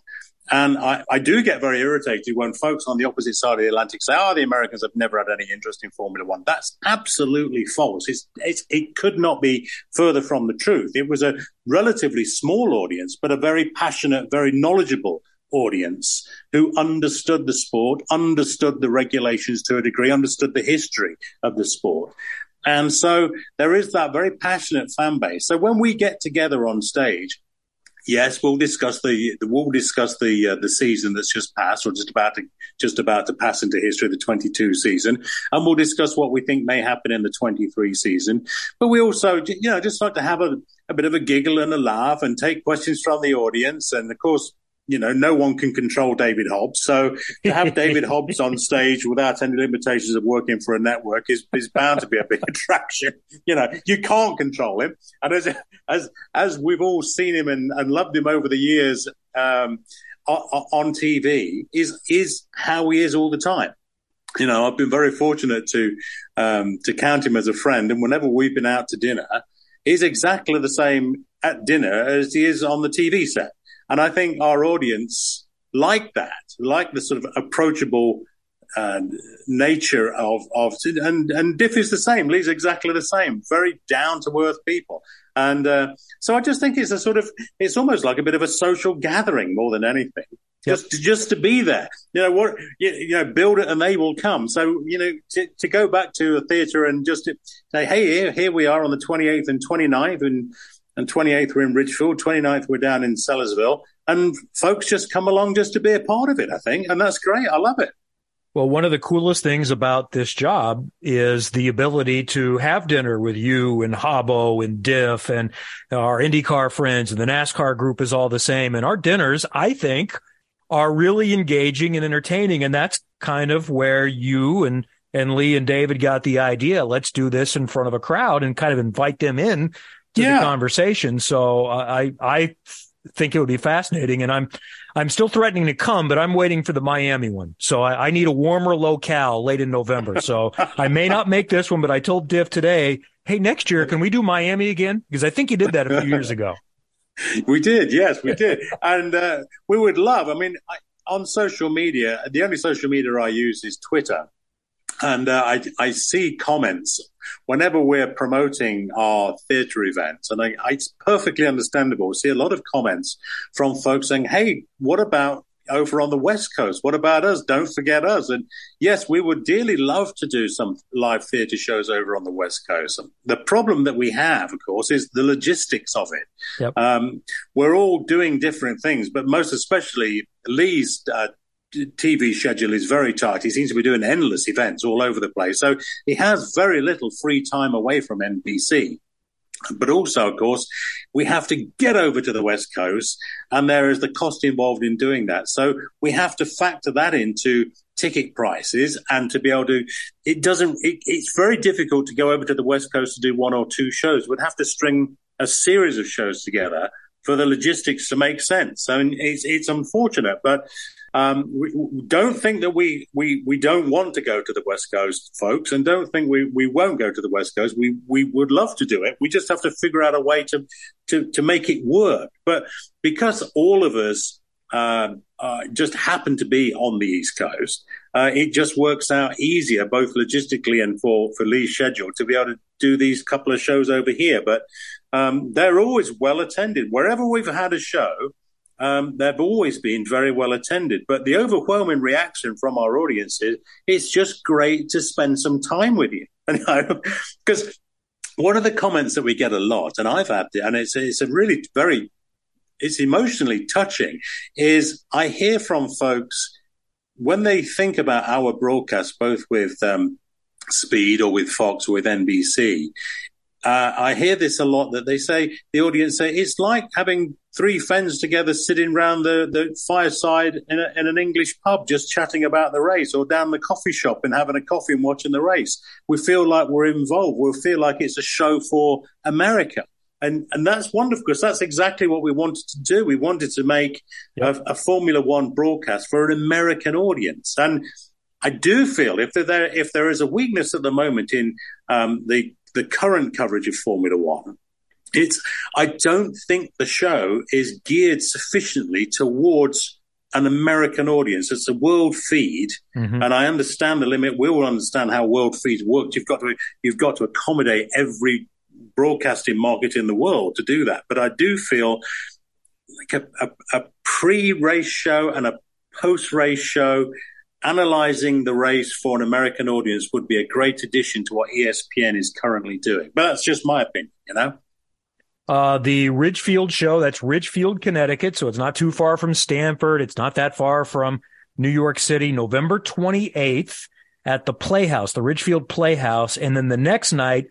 And I, I, do get very irritated when folks on the opposite side of the Atlantic say, oh, the Americans have never had any interest in Formula One. That's absolutely false. It's, it's, it could not be further from the truth. It was a relatively small audience, but a very passionate, very knowledgeable audience who understood the sport, understood the regulations to a degree, understood the history of the sport. And so there is that very passionate fan base. So when we get together on stage, yes, we'll discuss the we'll discuss the uh, the season that's just passed, or just about to just about to pass into history, the 22 season, and we'll discuss what we think may happen in the 23 season. But we also, you know, just like to have a, a bit of a giggle and a laugh, and take questions from the audience, and of course, you know, no one can control David Hobbs. So to have David Hobbs on stage without any limitations of working for a network is, is bound to be a big attraction. You know, you can't control him. And as, as, as we've all seen him and, and loved him over the years, um, on TV is, is how he is all the time. You know, I've been very fortunate to, um, to count him as a friend. And whenever we've been out to dinner, he's exactly the same at dinner as he is on the TV set. And I think our audience like that, like the sort of approachable uh, nature of of and and Diff is the same. Leigh's exactly the same. Very down to earth people, and uh, so I just think it's a sort of it's almost like a bit of a social gathering more than anything. Yep. Just just to be there, you know what you, you, know, build it and they will come. So you know to, to go back to a theatre and just say, hey, here here we are on the twenty eighth and 29th, and and 28th we're in Ridgefield, 29th we're down in Sellersville, and folks just come along just to be a part of it, I think, and that's great. I love it. Well, one of the coolest things about this job is the ability to have dinner with you and Hobbo and Diff and our IndyCar friends and the NASCAR group is all the same. And our dinners, I think, are really engaging and entertaining. And that's kind of where you and, and Leigh and David got the idea. Let's do this in front of a crowd and kind of invite them in to yeah. the conversation. So I, I think it would be fascinating. And I'm, I'm still threatening to come, but I'm waiting for the Miami one. So I, I need a warmer locale late in November. So I may not make this one, but I told Diff today, Hey, next year, can we do Miami again? Because I think you did that a few years ago. we did. Yes, we did. and, uh, we would love, I mean, I, on social media, the only social media I use is Twitter. And uh, I, I see comments whenever we're promoting our theatre events, and I, I, it's perfectly understandable. We see a lot of comments from folks saying, "Hey, what about over on the West Coast? What about us? Don't forget us." And yes, we would dearly love to do some live theatre shows over on the West Coast. The problem that we have, of course, is the logistics of it. Yep. Um, we're all doing different things, but most especially Leigh's uh, TV schedule is very tight. He seems to be doing endless events all over the place. So he has very little free time away from NBC. But also, of course, we have to get over to the West Coast, and there is the cost involved in doing that. So we have to factor that into ticket prices and to be able to, it doesn't, it, it's very difficult to go over to the West Coast to do one or two shows. We'd have to string a series of shows together for the logistics to make sense. I mean, it's, it's unfortunate, but um, we, don't think that we, we, we don't want to go to the West Coast, folks, and don't think we, we won't go to the West Coast. We, we would love to do it. We just have to figure out a way to, to, to make it work. But because all of us uh, uh, just happen to be on the East Coast, uh, it just works out easier, both logistically and for, for Leigh's schedule, to be able to do these couple of shows over here. But um, they're always well attended. Wherever we've had a show, um, they've always been very well attended. But the overwhelming reaction from our audience is it's just great to spend some time with you. Because one of the comments that we get a lot, and I've had it, and it's, it's a really very, it's emotionally touching, is I hear from folks when they think about our broadcast, both with um, Speed or with Fox or with NBC, uh, I hear this a lot that they say, the audience say, it's like having three friends together sitting round the, the fireside in, a, in, an English pub just chatting about the race or down the coffee shop and having a coffee and watching the race. We feel like we're involved. We feel like it's a show for America. And, and that's wonderful because that's exactly what we wanted to do. We wanted to make a, a Formula One broadcast for an American audience. And I do feel if there if there is a weakness at the moment in um, the the current coverage of Formula One, it's I don't think the show is geared sufficiently towards an American audience. It's a world feed, mm-hmm. and I understand the limit. We all understand how world feeds work. You've got to you've got to accommodate every broadcasting market in the world to do that. But I do feel like a, a, a pre-race show and a post-race show analyzing the race for an American audience would be a great addition to what ESPN is currently doing. But that's just my opinion, you know. Uh, the Ridgefield show, that's Ridgefield, Connecticut. So it's not too far from Stamford. It's not that far from New York City, November 28th at the Playhouse, the Ridgefield Playhouse. And then the next night,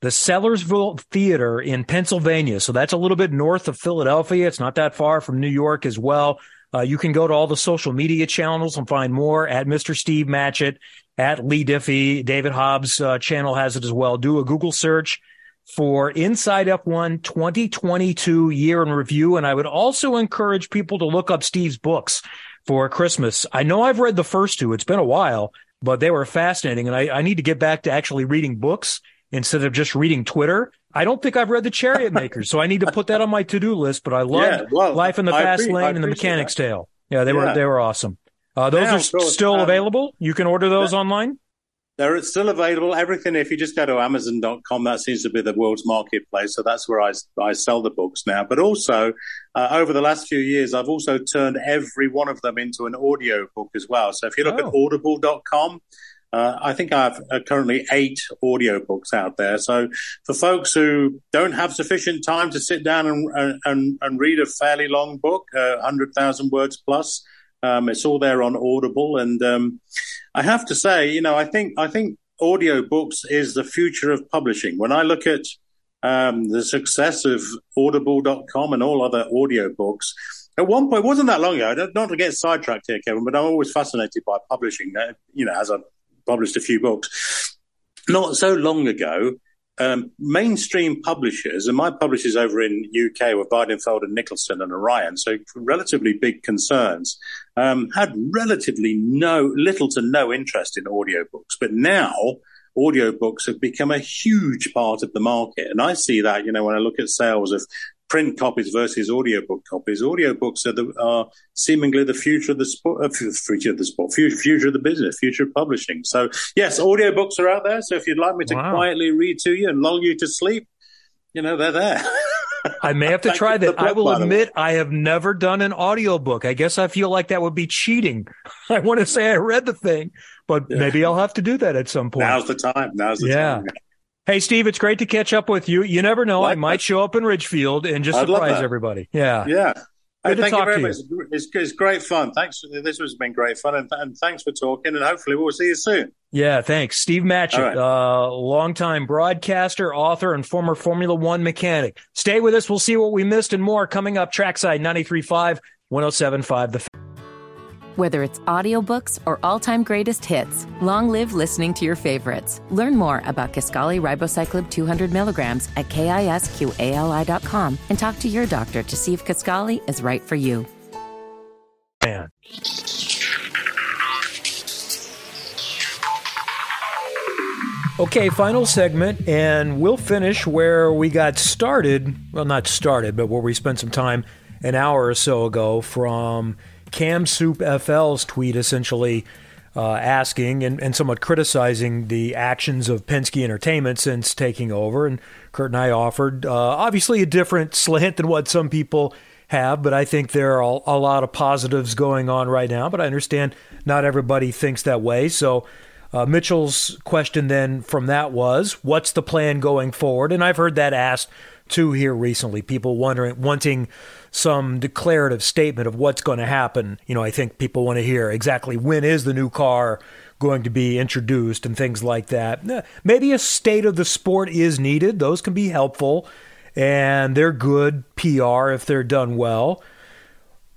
the Sellersville Theater in Pennsylvania. So that's a little bit north of Philadelphia. It's not that far from New York as well. Uh, you can go to all the social media channels and find more at Mr. Steve Matchett, at Leigh Diffey. David Hobbs' uh, channel has it as well. Do a Google search for Inside F1 2022 year in review. And I would also encourage people to look up Steve's books for Christmas. I know I've read the first two. It's been a while, but they were fascinating. And I, I need to get back to actually reading books instead of just reading Twitter. I don't think I've read the Chariot Makers, so I need to put that on my to-do list. But I love yeah, well, Life in the Fast Lane and the Mechanic's that. Tale. Yeah, they yeah. were they were awesome. Uh, those yeah, are still um, available. You can order those online. They're still available. Everything, if you just go to Amazon.com, that seems to be the world's marketplace. So that's where I, I sell the books now. But also, uh, over the last few years, I've also turned every one of them into an audio book as well. So if you look oh. at audible.com, uh, I think I have uh, currently eight audio books out there. So for folks who don't have sufficient time to sit down and, and, and read a fairly long book, uh, 100,000 words plus, um, it's all there on Audible. And um, I have to say, you know, I think I think audiobooks is the future of publishing. When I look at um, the success of Audible.com and all other audiobooks, at one point, wasn't that long ago, not to get sidetracked here, Kevin, but I'm always fascinated by publishing, uh, you know, as I've published a few books. Not so long ago, um, mainstream publishers, and my publishers over in UK were Weidenfeld and Nicolson and Orion, so relatively big concerns, um, had relatively no, little to no interest in audiobooks. But now audiobooks have become a huge part of the market. And I see that, you know, when I look at sales of print copies versus audiobook copies. Audiobooks are, the, are seemingly the future of the sport, uh, future of the sport, future, future of the business, future of publishing. So yes, audiobooks are out there. So if you'd like me to wow. quietly read to you and lull you to sleep, you know, they're there. I may have to try that. I will admit I have never done an audiobook. I guess I feel like that would be cheating. I want to say I read the thing, but yeah. maybe I'll have to do that at some point. Now's the time. Now's the yeah. time. Hey, Steve, it's great to catch up with you. You never know. I might show up in Ridgefield and just surprise everybody. Yeah. Yeah. Hey, thank you very much. You. It's, it's, great fun. Thanks. This has been great fun, and, and, thanks for talking. And hopefully, we'll see you soon. Yeah, thanks, Steve Matchett, right. uh, longtime broadcaster, author, and former Formula One mechanic. Stay with us. We'll see what we missed and more coming up. Trackside 93.5, 107.5. The whether it's audiobooks or all-time greatest hits, long live listening to your favorites. Learn more about Kisqali Ribociclib 200 milligrams at kisqali.com and talk to your doctor to see if Kisqali is right for you. Man. Okay, final segment, and we'll finish where we got started. Well, not started, but where we spent some time an hour or so ago from – Cam Soup FL's tweet essentially uh, asking and, and somewhat criticizing the actions of Penske Entertainment since taking over. And Curt and I offered uh, obviously a different slant than what some people have, but I think there are a lot of positives going on right now. But I understand not everybody thinks that way. So uh, Mitchell's question then from that was, what's the plan going forward? And I've heard that asked too here recently. People wondering, wanting some declarative statement of what's going to happen. You know, I think people want to hear exactly when is the new car going to be introduced and things like that. Maybe a state of the sport is needed. Those can be helpful and they're good PR if they're done well.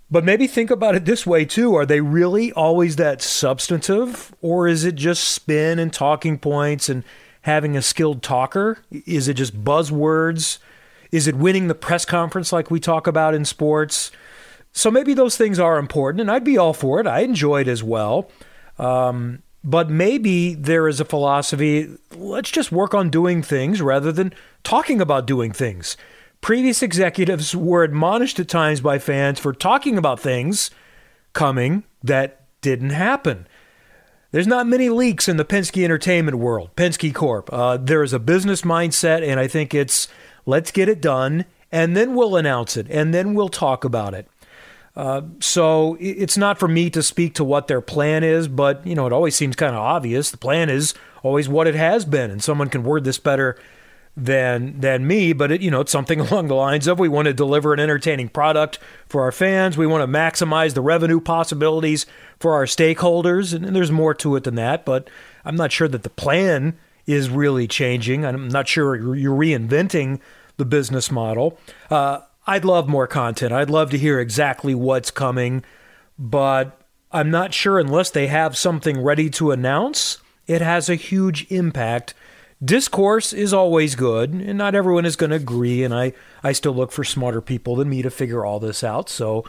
But maybe think about it this way too. Are they really always that substantive or is it just spin and talking points and having a skilled talker? Is it just buzzwords? Is it winning the press conference like we talk about in sports? So maybe those things are important, and I'd be all for it. I enjoy it as well. Um, but maybe there is a philosophy let's just work on doing things rather than talking about doing things. Previous executives were admonished at times by fans for talking about things coming that didn't happen. There's not many leaks in the Penske entertainment world, Penske Corp. Uh, there is a business mindset, and I think it's let's get it done, and then we'll announce it, and then we'll talk about it. Uh, so it's not for me to speak to what their plan is, but you know it always seems kind of obvious. The plan is always what it has been, and someone can word this better than than me, but it, you know it's something along the lines of we want to deliver an entertaining product for our fans. We want to maximize the revenue possibilities for our stakeholders, and, and there's more to it than that. But I'm not sure that the plan is really changing. I'm not sure you're reinventing the business model. Uh, I'd love more content. I'd love to hear exactly what's coming, but I'm not sure unless they have something ready to announce. It has a huge impact discourse is always good, and not everyone is going to agree. And I, I still look for smarter people than me to figure all this out. So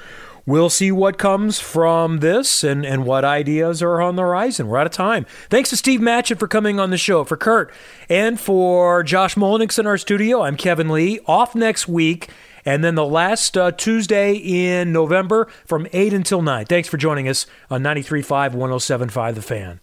we'll see what comes from this and, and what ideas are on the horizon. We're out of time. Thanks to Steve Matchett for coming on the show. For Curt and for Josh Molnix in our studio, I'm Kevin Lee. Off next week. And then the last uh, Tuesday in November from 8 until 9. Thanks for joining us on 93.5, 107.5 The Fan.